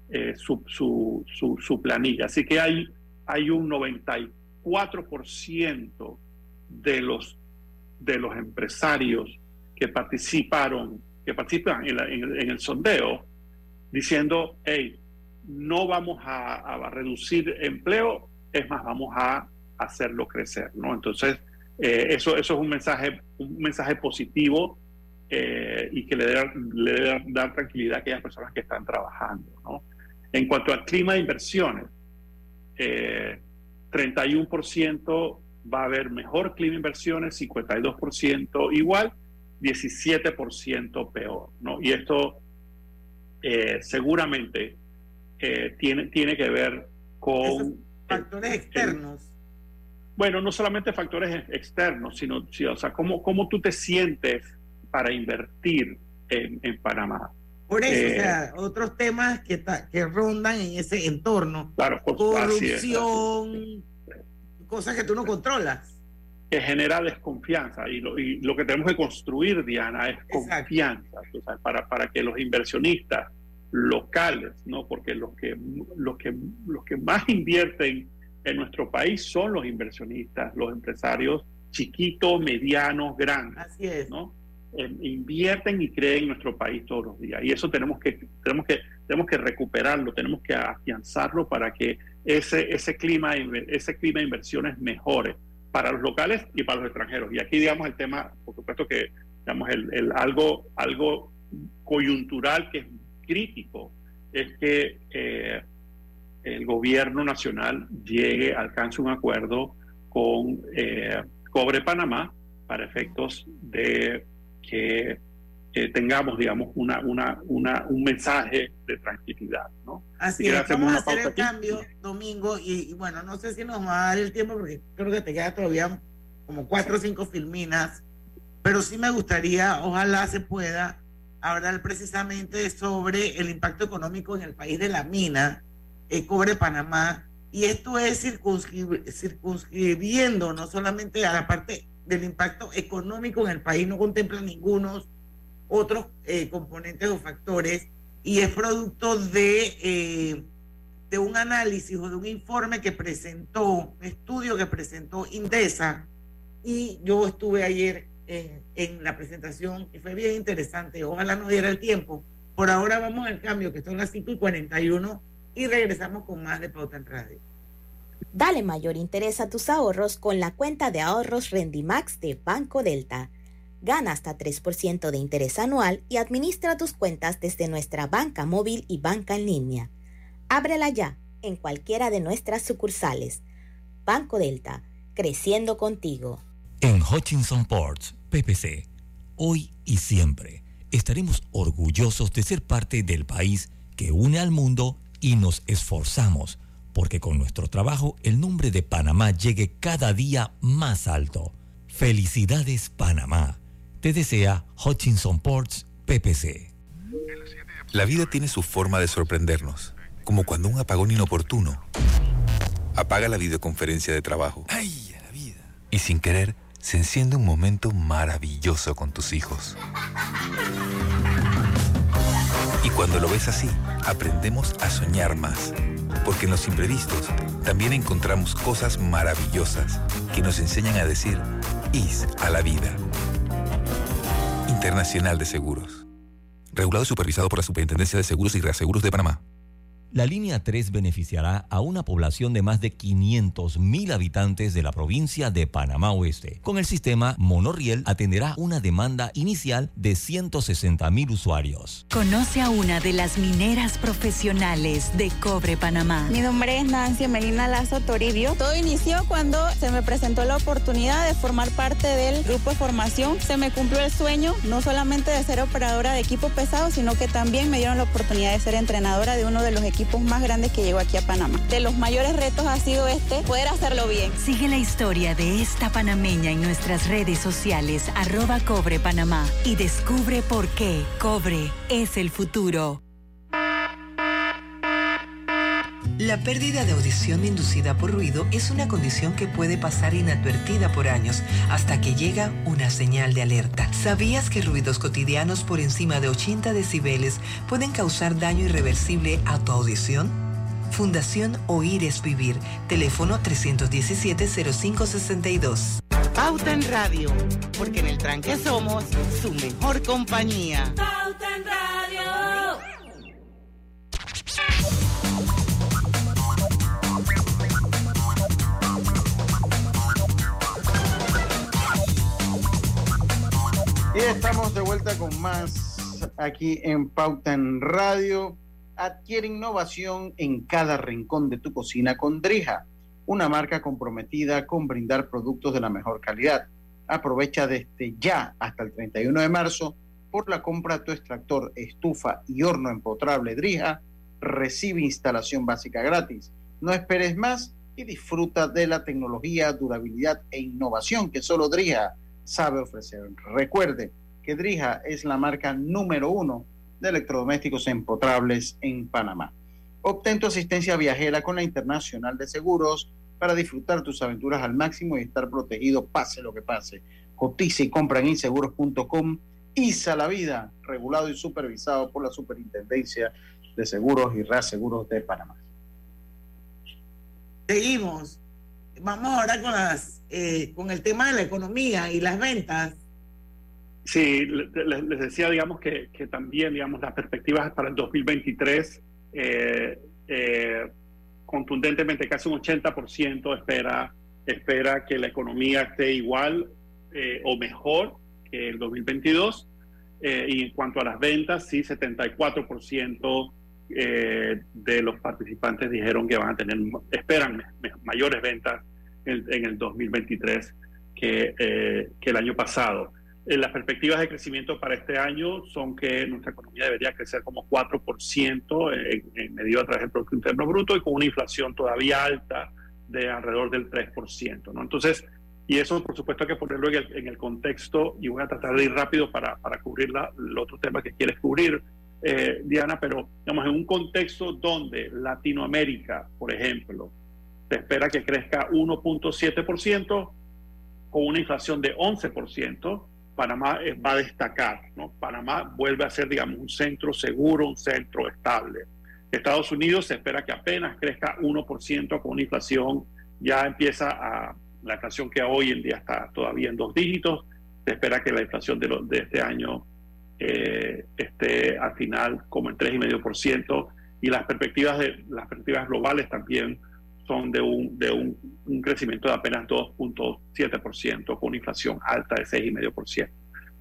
eh, su, su, su, planilla. Así que hay, hay un 94% de los, de los empresarios que participaron, que participan en, en, el sondeo, diciendo, hey, no vamos a, a, reducir empleo, es más, vamos a hacerlo crecer, ¿no? Entonces, eh, eso, eso es un mensaje, un mensaje positivo eh, y que le debe, le dar tranquilidad a aquellas personas que están trabajando. ¿no? En cuanto al clima de inversiones, 31% eh, va a haber mejor clima de inversiones, 52% igual, 17% peor. ¿no? Y esto seguramente tiene, tiene que ver con... factores externos bueno, no solamente factores externos, sino, o sea, cómo, cómo tú te sientes para invertir en, Panamá. Por eso, o sea, eh, otros temas que, que rondan en ese entorno. Claro, corrupción, cosas que tú no controlas. Que genera desconfianza. Y lo, y lo que tenemos que construir, Diana, es confianza. O sea, para, para que los inversionistas locales, ¿no? Porque los que, los que, los que más invierten en nuestro país son los inversionistas, los empresarios chiquitos, medianos, grandes. Así es. ¿no? Invierten y creen en nuestro país todos los días. Y eso tenemos que, tenemos que, tenemos que recuperarlo, tenemos que afianzarlo para que ese, ese, clima, ese clima de inversiones mejore para los locales y para los extranjeros. Y aquí, digamos, el tema, por supuesto que digamos, el, el algo, algo coyuntural que es crítico es que eh, el gobierno nacional llegue, alcance un acuerdo con eh, Cobre Panamá para efectos de que tengamos, digamos, una, una, una, un mensaje de tranquilidad. ¿no? Así es, vamos a hacer el cambio domingo y, bueno, no sé si nos va a dar el tiempo porque creo que te queda todavía como cuatro o cinco filminas, pero sí me gustaría, ojalá se pueda, hablar precisamente sobre el impacto económico en el país de la mina, el Cobre Panamá, y esto es circunscribiendo no solamente a la parte del impacto económico en el país, no contempla ningunos otros eh, componentes o factores y es producto de, eh, de un análisis o de un informe que presentó, un estudio que presentó Indesa. Y yo estuve ayer en, en la presentación y fue bien interesante, ojalá no diera el tiempo. Por ahora vamos al cambio, que son las 5 y 41 y regresamos con más de Pauta en Radio. Dale mayor interés a tus ahorros con la cuenta de ahorros Rendimax de Banco Delta Gana hasta 3% de interés anual y administra tus cuentas desde nuestra banca móvil y banca en línea. Ábrela ya en cualquiera de nuestras sucursales. Banco Delta, creciendo contigo. En Hutchinson Ports, PPC, hoy y siempre estaremos orgullosos de ser parte del país que une al mundo y nos esforzamos porque con nuestro trabajo el nombre de Panamá llegue cada día más alto. Felicidades Panamá te desea Hutchinson Ports PPC. La vida tiene su forma de sorprendernos, como cuando un apagón inoportuno apaga la videoconferencia de trabajo. ¡Ay, la vida! Y sin querer, se enciende un momento maravilloso con tus hijos. Y cuando lo ves así, aprendemos a soñar más. Porque en los imprevistos también encontramos cosas maravillosas que nos enseñan a decir IS a la vida. Internacional de Seguros. Regulado y supervisado por la Superintendencia de Seguros y Reaseguros de Panamá. La línea 3 beneficiará a una población de más de 500.000 habitantes de la provincia de Panamá Oeste. Con el sistema Monorriel atenderá una demanda inicial de 160.000 usuarios. Conoce a una de las mineras profesionales de Cobre Panamá. Mi nombre es Nancy Melina Lazo Toribio. Todo inició cuando se me presentó la oportunidad de formar parte del grupo de formación. Se me cumplió el sueño no solamente de ser operadora de equipo pesado, sino que también me dieron la oportunidad de ser entrenadora de uno de los equipos equipos más grandes que llegó aquí a Panamá. De los mayores retos ha sido este, poder hacerlo bien. Sigue la historia de esta panameña en nuestras redes sociales, arroba Cobre Panamá, y descubre por qué Cobre es el futuro. La pérdida de audición inducida por ruido es una condición que puede pasar inadvertida por años hasta que llega una señal de alerta. ¿Sabías que ruidos cotidianos por encima de 80 decibeles pueden causar daño irreversible a tu audición? Fundación Oír es Vivir. Teléfono 317-0562. Pauta en Radio, porque en el tranque somos su mejor compañía. Pauta en Radio. Y estamos de vuelta con más aquí en Pauta en Radio. Adquiere innovación en cada rincón de tu cocina con Drija, una marca comprometida con brindar productos de la mejor calidad. Aprovecha desde ya hasta el 31 de marzo por la compra de tu extractor, estufa y horno empotrable Drija. Recibe instalación básica gratis. No esperes más y disfruta de la tecnología, durabilidad e innovación que solo Drija sabe ofrecer. Recuerde que Drija es la marca número uno de electrodomésticos empotrables en Panamá. Obtén tu asistencia viajera con la Internacional de Seguros para disfrutar tus aventuras al máximo y estar protegido pase lo que pase. Cotiza y compra en inseguros.com. ISA la vida, regulado y supervisado por la Superintendencia de Seguros y Reaseguros de Panamá. Seguimos. Vamos ahora con las eh, con el tema de la economía y las ventas. Sí, les, decía, digamos, que, también, digamos, las perspectivas para el 2023, eh, eh, contundentemente, casi un 80% espera, espera que la economía esté igual o mejor que el 2022. y en cuanto a las ventas, sí, 74% eh, de los participantes dijeron que van a tener, esperan mayores ventas en, en el 2023 que, eh, que el año pasado. Eh, las perspectivas de crecimiento para este año son que nuestra economía debería crecer como 4% en, en medida a través del Producto Interno Bruto y con una inflación todavía alta de alrededor del 3%. ¿no? Entonces, y eso por supuesto hay que ponerlo en el, en el contexto y voy a tratar de ir rápido para, para cubrir la, el otro tema que quieres cubrir, eh, Diana, pero digamos en un contexto donde Latinoamérica, por ejemplo, se espera que crezca 1.7% con una inflación de 11%, Panamá eh, va a destacar, ¿no? Panamá vuelve a ser, digamos, un centro seguro, un centro estable. Estados Unidos se espera que apenas crezca 1% con una inflación, ya empieza a, la inflación que hoy en día está todavía en dos dígitos, se espera que la inflación de, de este año eh, esté al final como en 3,5% y las perspectivas, de, las perspectivas globales también son de un, de un, un crecimiento de apenas 2.7% con una inflación alta de 6,5%.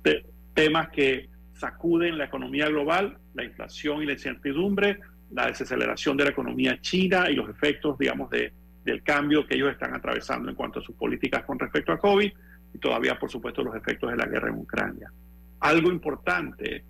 De, temas que sacuden la economía global, la inflación y la incertidumbre, la desaceleración de la economía china y los efectos, digamos, de, del cambio que ellos están atravesando en cuanto a sus políticas con respecto a COVID y todavía, por supuesto, los efectos de la guerra en Ucrania. Algo importante,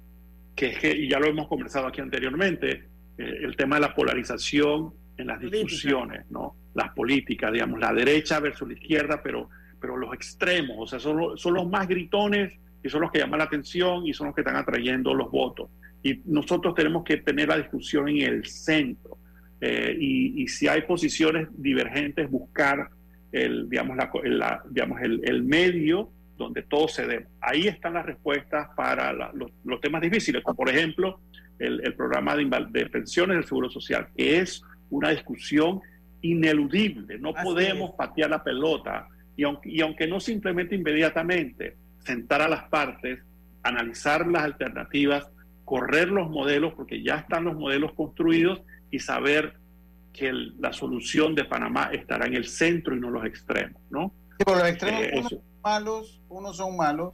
que es que, y ya lo hemos conversado aquí anteriormente, eh, el tema de la polarización en las discusiones, ¿no? Las políticas, digamos, la derecha versus la izquierda, pero, pero los extremos, o sea, son, son los más gritones y son los que llaman la atención y son los que están atrayendo los votos. Y nosotros tenemos que tener la discusión en el centro. Eh, y, y, si hay posiciones divergentes, buscar el, digamos, la, la, digamos, el, el, medio donde todo se dé. Ahí están las respuestas para la, los, los, temas difíciles, como por ejemplo el, el programa de, de, pensiones del Seguro Social, que es una discusión ineludible. No Así podemos es. patear la pelota y aunque, y aunque no se implemente inmediatamente, sentar a las partes, analizar las alternativas, correr los modelos, porque ya están los modelos construidos, y saber que el, la solución de Panamá estará en el centro y no los extremos, ¿no? Sí, pero los extremos, eh, unos son malos, unos son malos,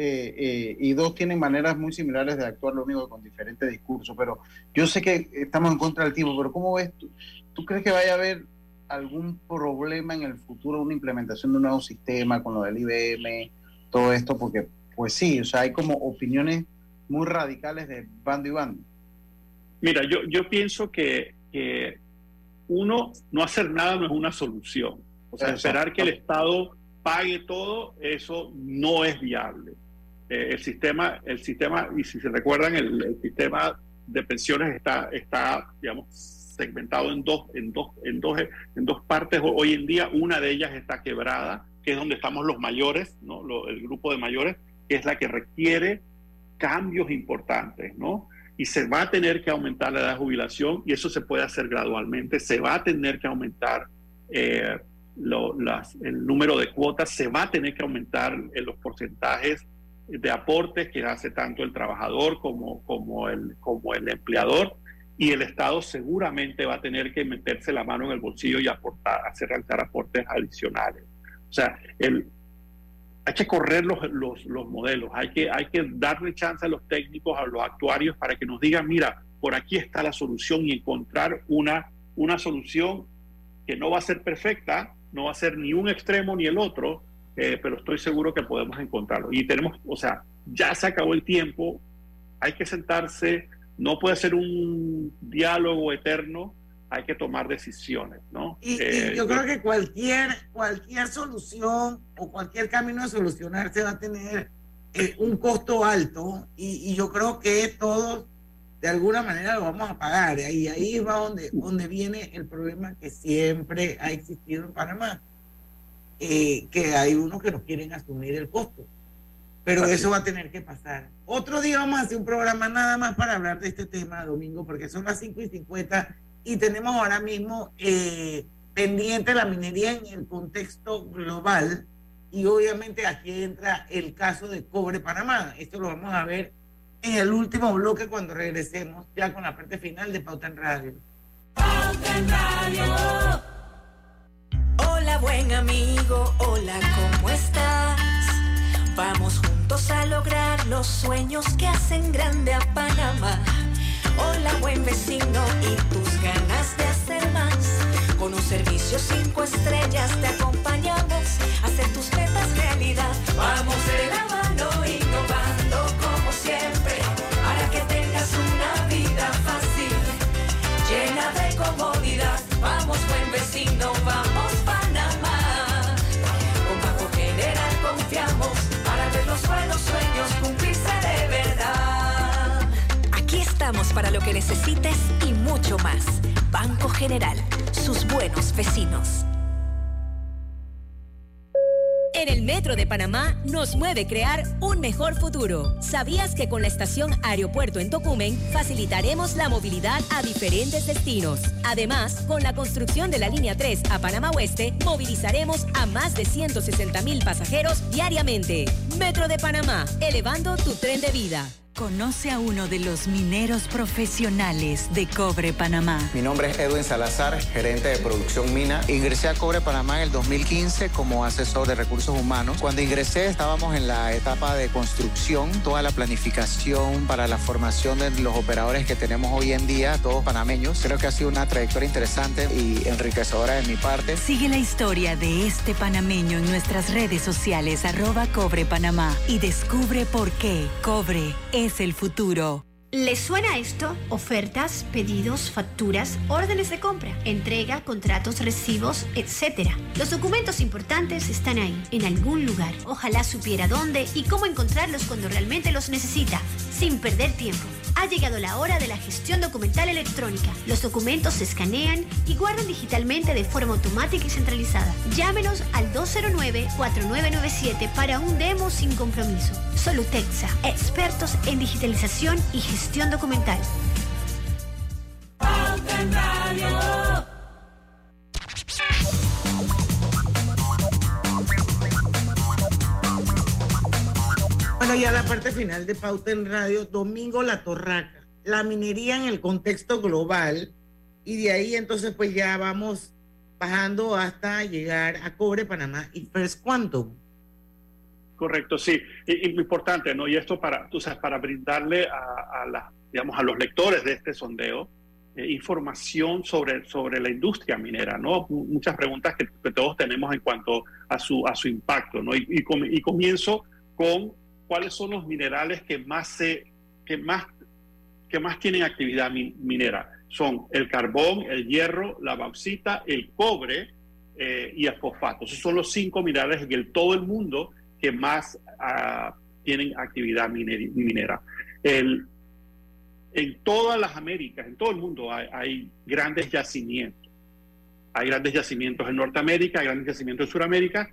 eh, eh, y dos tienen maneras muy similares de actuar, lo único que con diferentes discursos. Pero yo sé que estamos en contra del tipo, pero ¿cómo ves tú? ¿Tú crees que vaya a haber algún problema en el futuro, una implementación de un nuevo sistema con lo del IBM, todo esto? Porque, pues sí, o sea, hay como opiniones muy radicales de bando y bando. Mira, yo, yo pienso que, que, uno, no hacer nada no es una solución. O sea, Exacto. esperar que el Estado pague todo, eso no es viable. Eh, el sistema, el sistema, y si se recuerdan, el, sistema de pensiones está, está, digamos, segmentado en dos, en dos, en dos, en dos partes hoy en día. Una de ellas está quebrada, que es donde estamos los mayores, ¿no? El grupo de mayores, que es la que requiere cambios importantes, ¿no? y se va a tener que aumentar la edad de jubilación y eso se puede hacer gradualmente, se va a tener que aumentar eh, el número de cuotas, se va a tener que aumentar en los porcentajes de aportes que hace tanto el trabajador como, como, el, como el empleador y el Estado seguramente va a tener que meterse la mano en el bolsillo y aportar, hacer realizar aportes adicionales. O sea, el, hay que correr los, los, los, modelos, hay que, hay que darle chance a los técnicos, a los actuarios, para que nos digan, mira, por aquí está la solución y encontrar una, una solución que no va a ser perfecta, no va a ser ni un extremo ni el otro, eh, pero estoy seguro que podemos encontrarlo. Y tenemos, o sea, ya se acabó el tiempo, hay que sentarse, no puede ser un diálogo eterno, hay que tomar decisiones, ¿no? Y, eh, y yo creo que cualquier, cualquier solución o cualquier camino de solucionarse va a tener eh, un costo alto y, y, yo creo que todos de alguna manera lo vamos a pagar. Y ahí va donde, donde viene el problema que siempre ha existido en Panamá, eh, que hay unos que no quieren asumir el costo. Pero Así. eso va a tener que pasar. Otro día vamos a hacer un programa nada más para hablar de este tema, Domingo, porque son las 5 y 50 y tenemos ahora mismo eh, pendiente la minería en el contexto global y obviamente aquí entra el caso de Cobre Panamá. Esto lo vamos a ver en el último bloque cuando regresemos ya con la parte final de Pauta en Radio. Pauta en Radio. Hola buen amigo, hola, ¿cómo estás? Vamos juntos a lograr los sueños que hacen grande a Panamá. Hola buen vecino y tus ganas de hacer más. Con un servicio cinco estrellas que necesites y mucho más. Banco General, sus buenos vecinos. En el Metro de Panamá nos mueve crear un mejor futuro. ¿Sabías que con la estación Aeropuerto en Tocumen facilitaremos la movilidad a diferentes destinos? Además, con la construcción de la línea 3 a Panamá Oeste, movilizaremos a más de 160 mil pasajeros diariamente. Metro de Panamá, elevando tu tren de vida. Conoce a uno de los mineros profesionales de Cobre Panamá. Mi nombre es Edwin Salazar, gerente de producción mina. Ingresé a Cobre Panamá en el 2015 como asesor de recursos humanos. Cuando ingresé estábamos en la etapa de construcción, toda la planificación para la formación de los operadores que tenemos hoy en día, todos panameños. Creo que ha sido una trayectoria interesante y enriquecedora de mi parte. Sigue la historia de este panameño en nuestras redes sociales arroba Cobre Panamá y descubre por qué Cobre es el futuro. ¿Les suena esto? Ofertas, pedidos, facturas, órdenes de compra, entrega, contratos, recibos, etc. Los documentos importantes están ahí, en algún lugar. Ojalá supiera dónde y cómo encontrarlos cuando realmente los necesita, sin perder tiempo. Ha llegado la hora de la gestión documental electrónica. Los documentos se escanean y guardan digitalmente de forma automática y centralizada. Llámenos al 209-4997 para un demo sin compromiso. Solutexa, expertos en digitalización y gestión documental. Ya la parte final de Pauta en Radio, Domingo La Torraca, la minería en el contexto global, y de ahí entonces pues ya vamos bajando hasta llegar a Cobre Panamá y First Quantum. Correcto, sí. Y, y importante, ¿no? Y esto para, tú sabes, para brindarle a, a, la, digamos, a los lectores de este sondeo eh, información sobre, sobre la industria minera, ¿no? Muchas preguntas que, todos tenemos en cuanto a su, a su impacto, ¿no? Y, y, y comienzo con cuáles son los minerales que más se, que más, que más tienen actividad min, minera. Son el carbón, el hierro, la bauxita, el cobre eh, y el fosfato. Esos son los cinco minerales en todo el mundo que más uh, tienen actividad minera. El, en todas las Américas, en todo el mundo hay, hay, grandes yacimientos. Hay grandes yacimientos en Norteamérica, hay grandes yacimientos en Sudamérica.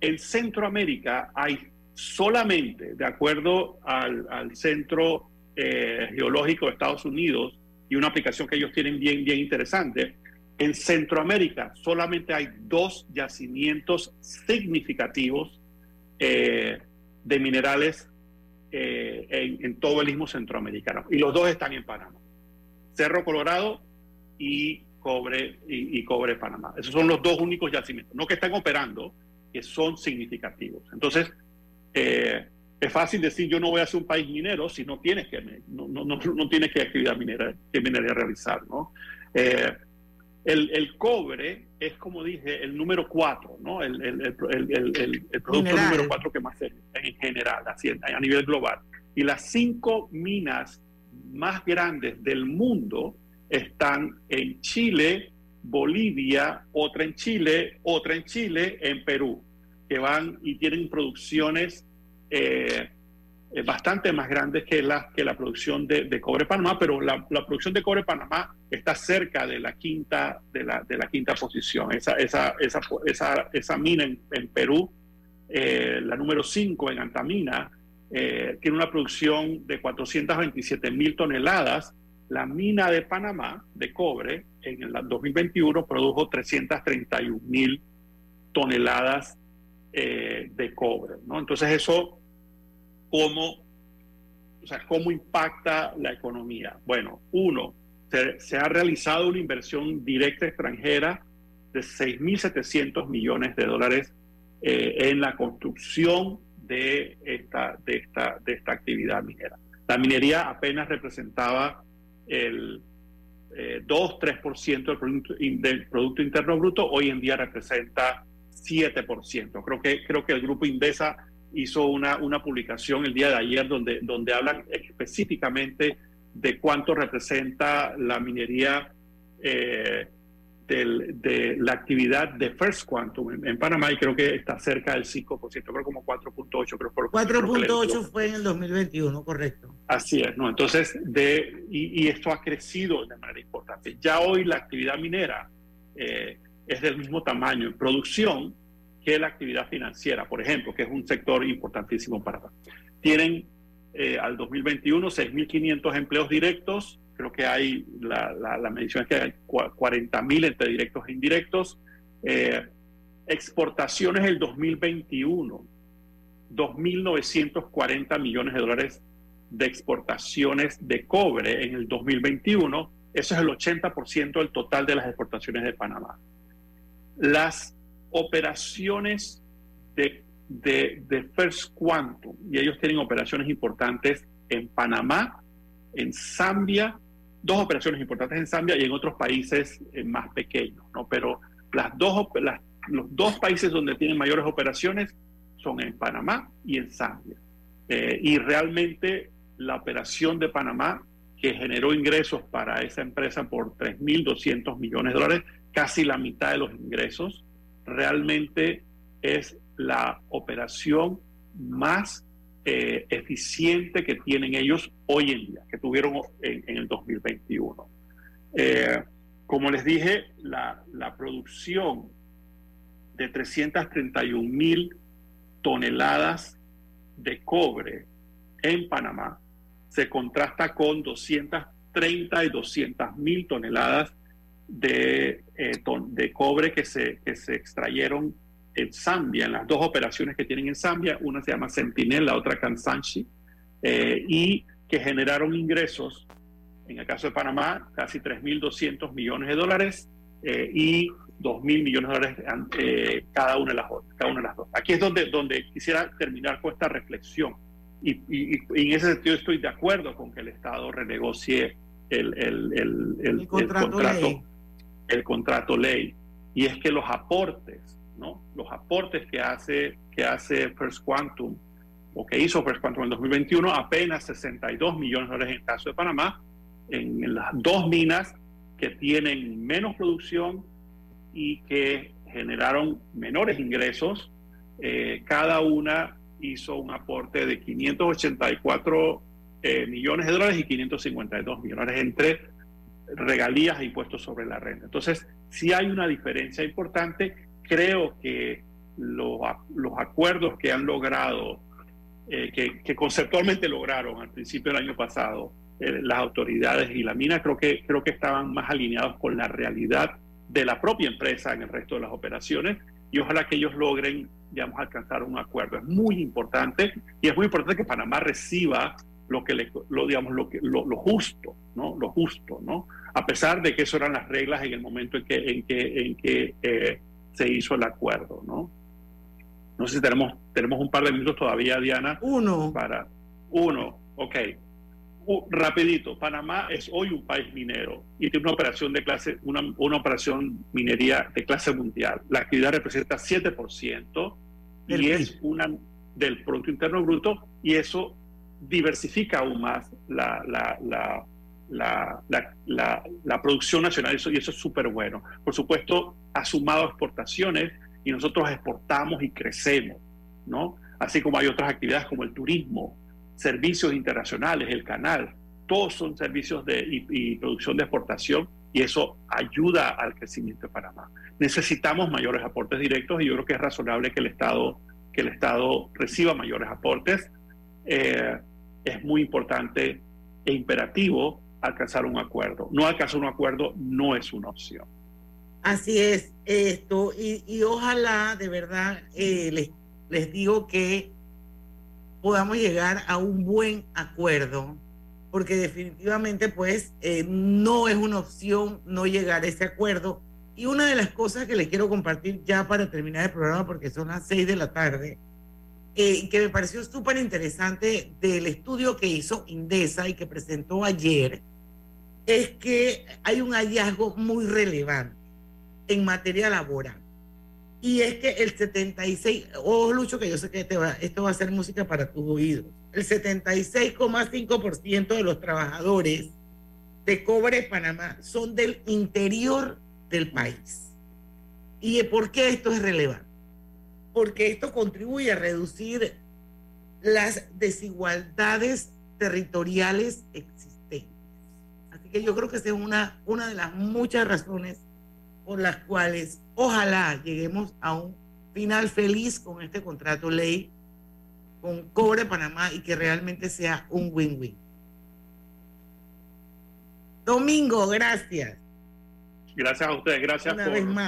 En Centroamérica hay solamente, de acuerdo al, Centro eh, Geológico de Estados Unidos, y una aplicación que ellos tienen bien, bien interesante, en Centroamérica solamente hay dos yacimientos significativos eh, de minerales eh, en, todo el istmo centroamericano. Y los dos están en Panamá. Cerro Colorado y Cobre, y Cobre Panamá. Esos son los dos únicos yacimientos, no que están operando, que son significativos. Entonces, eh, es fácil decir yo no voy a ser un país minero si no tienes que no, no, no, no tienes que actividad minera que minería realizar, ¿no? Eh, el, el, cobre es, como dije, el número cuatro, ¿no? El, el, el producto Mineral. número cuatro que más se en general, así, a nivel global. Y las cinco minas más grandes del mundo están en Chile, Bolivia, otra en Chile, otra en Chile, en Perú, que van y tienen producciones eh, bastante más grandes que la, que la producción de, de cobre Panamá, pero la, la, producción de cobre Panamá está cerca de la quinta, de la, de la quinta posición. Esa, esa, esa, esa, esa mina en, en Perú, eh, la número 5 en Antamina, eh, tiene una producción de 427 mil toneladas. La mina de Panamá de cobre en el 2021 produjo 331 mil toneladas eh, de cobre. ¿no? Entonces eso, ¿cómo, o sea, ¿cómo impacta la economía? Bueno, uno, se, ha realizado una inversión directa extranjera de 6.700 millones de dólares eh, en la construcción de esta, de, esta, de esta actividad minera. La minería apenas representaba el 2-3% del del producto Interno Bruto, hoy en día representa 7%. Creo que, creo que el grupo Indesa hizo una, una publicación el día de ayer donde, donde hablan específicamente de cuánto representa la minería eh, de la actividad de First Quantum en, Panamá y creo que está cerca del 5%, creo como 4.8. Creo, 4.8 fue en el 2021, correcto. Así es, ¿no? Entonces, de, y, esto ha crecido de manera importante. Ya hoy la actividad minera eh, es del mismo tamaño en producción que la actividad financiera, por ejemplo, que es un sector importantísimo para Tienen eh, al 2021 6.500 empleos directos, creo que hay, la, la, medición es que hay 40.000 entre directos e indirectos. Eh, exportaciones el 2021, 2.940 millones de dólares de exportaciones de cobre en el 2021. Eso es el 80% del total de las exportaciones de Panamá. Las operaciones de, de, First Quantum, y ellos tienen operaciones importantes en Panamá, en Zambia, dos operaciones importantes en Zambia y en otros países eh, más pequeños, ¿no? Pero las dos, los dos países donde tienen mayores operaciones son en Panamá y en Zambia. Eh, y realmente la operación de Panamá, que generó ingresos para esa empresa por 3.200 millones de dólares, casi la mitad de los ingresos, realmente es la operación más eh, eficiente que tienen ellos hoy en día, que tuvieron en, el 2021. Eh, como les dije, la, la producción de 331 mil toneladas de cobre en Panamá se contrasta con 230 y 200 mil toneladas de, eh, de cobre que se, que se extrayeron en Zambia, en las dos operaciones que tienen en Zambia, una se llama Sentinel, la otra Kansanshi, eh, y que generaron ingresos, en el caso de Panamá, casi 3.200 millones de dólares eh, y 2.000 millones de dólares cada, una de las, cada una de las dos. Aquí es donde, donde quisiera terminar con esta reflexión. Y, en ese sentido estoy de acuerdo con que el Estado renegocie el, el, el, el contrato, el contrato ley. Y es que los aportes, ¿no? Los aportes que hace, que hace First Quantum o que hizo First Quantum en 2021, apenas 62 millones de dólares en el caso de Panamá, en las dos minas que tienen menos producción y que generaron menores ingresos, eh, cada una hizo un aporte de 584 eh, millones de dólares y 552 millones entre regalías e impuestos sobre la renta. Entonces, si hay una diferencia importante. Creo que los, los acuerdos que han logrado, eh, que, conceptualmente lograron al principio del año pasado, eh, las autoridades y la mina, creo que, creo que estaban más alineados con la realidad de la propia empresa en el resto de las operaciones y ojalá que ellos logren, digamos, alcanzar un acuerdo. Es muy importante y es muy importante que Panamá reciba lo que le, lo, digamos, lo, que, lo, justo, ¿no? Lo justo, ¿no? A pesar de que eso eran las reglas en el momento en que, en que, en que eh, se hizo el acuerdo, ¿no? No sé si tenemos, tenemos un par de minutos todavía, Diana. Uno. Para, uno, ok. rapidito, Panamá es hoy un país minero y tiene una operación de clase, una, una operación minería de clase mundial. La actividad representa 7% y es una del Producto Interno Bruto y eso diversifica aún más la, la, la, la, la producción nacional y eso, y eso es súper bueno. Por supuesto, ha sumado exportaciones y nosotros exportamos y crecemos, ¿no? Así como hay otras actividades como el turismo, servicios internacionales, el canal, todos son servicios de, y, producción de exportación y eso ayuda al crecimiento de Panamá. Necesitamos mayores aportes directos y yo creo que es razonable que el Estado, que el Estado reciba mayores aportes eh, es muy importante e imperativo alcanzar un acuerdo. No alcanzar un acuerdo no es una opción. Así es esto, y, ojalá de verdad eh, les, les digo que podamos llegar a un buen acuerdo, porque definitivamente pues eh, no es una opción no llegar a ese acuerdo. Y una de las cosas que les quiero compartir ya para terminar el programa, porque son las seis de la tarde, eh, que me pareció súper interesante del estudio que hizo Indesa y que presentó ayer, es que hay un hallazgo muy relevante en materia laboral. Y es que el 76, ojo Lucho, que yo sé que esto va a ser música para tus oídos. El 76,5% de los trabajadores de Cobre Panamá son del interior del país. ¿Y por qué esto es relevante? Porque esto contribuye a reducir las desigualdades territoriales existentes. Así que yo creo que esa es una, una de las muchas razones por las cuales ojalá lleguemos a un final feliz con este contrato ley con Cobre Panamá y que realmente sea un win-win. Domingo, gracias. Gracias a ustedes, gracias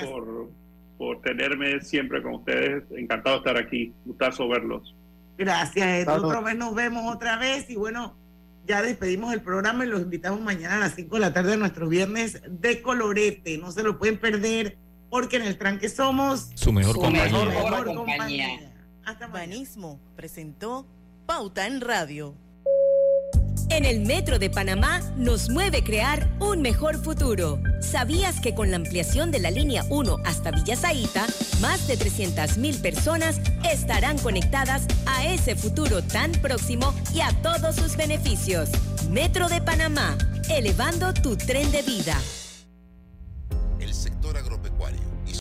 por, por, tenerme siempre con ustedes. Encantado de estar aquí, gustazo verlos. Gracias, otra vez nos vemos otra vez y bueno, ya despedimos el programa y los invitamos mañana a las 5 de la tarde a nuestro viernes de colorete. No se lo pueden perder porque en el tranque somos su mejor compañía. Mejor, compañía. Hasta Banismo presentó Pauta en Radio. En el Metro de Panamá nos mueve crear un mejor futuro. ¿Sabías que con la ampliación de la línea 1 hasta Villa Zahita, más de 300.000 personas estarán conectadas a ese futuro tan próximo y a todos sus beneficios? Metro de Panamá, elevando tu tren de vida.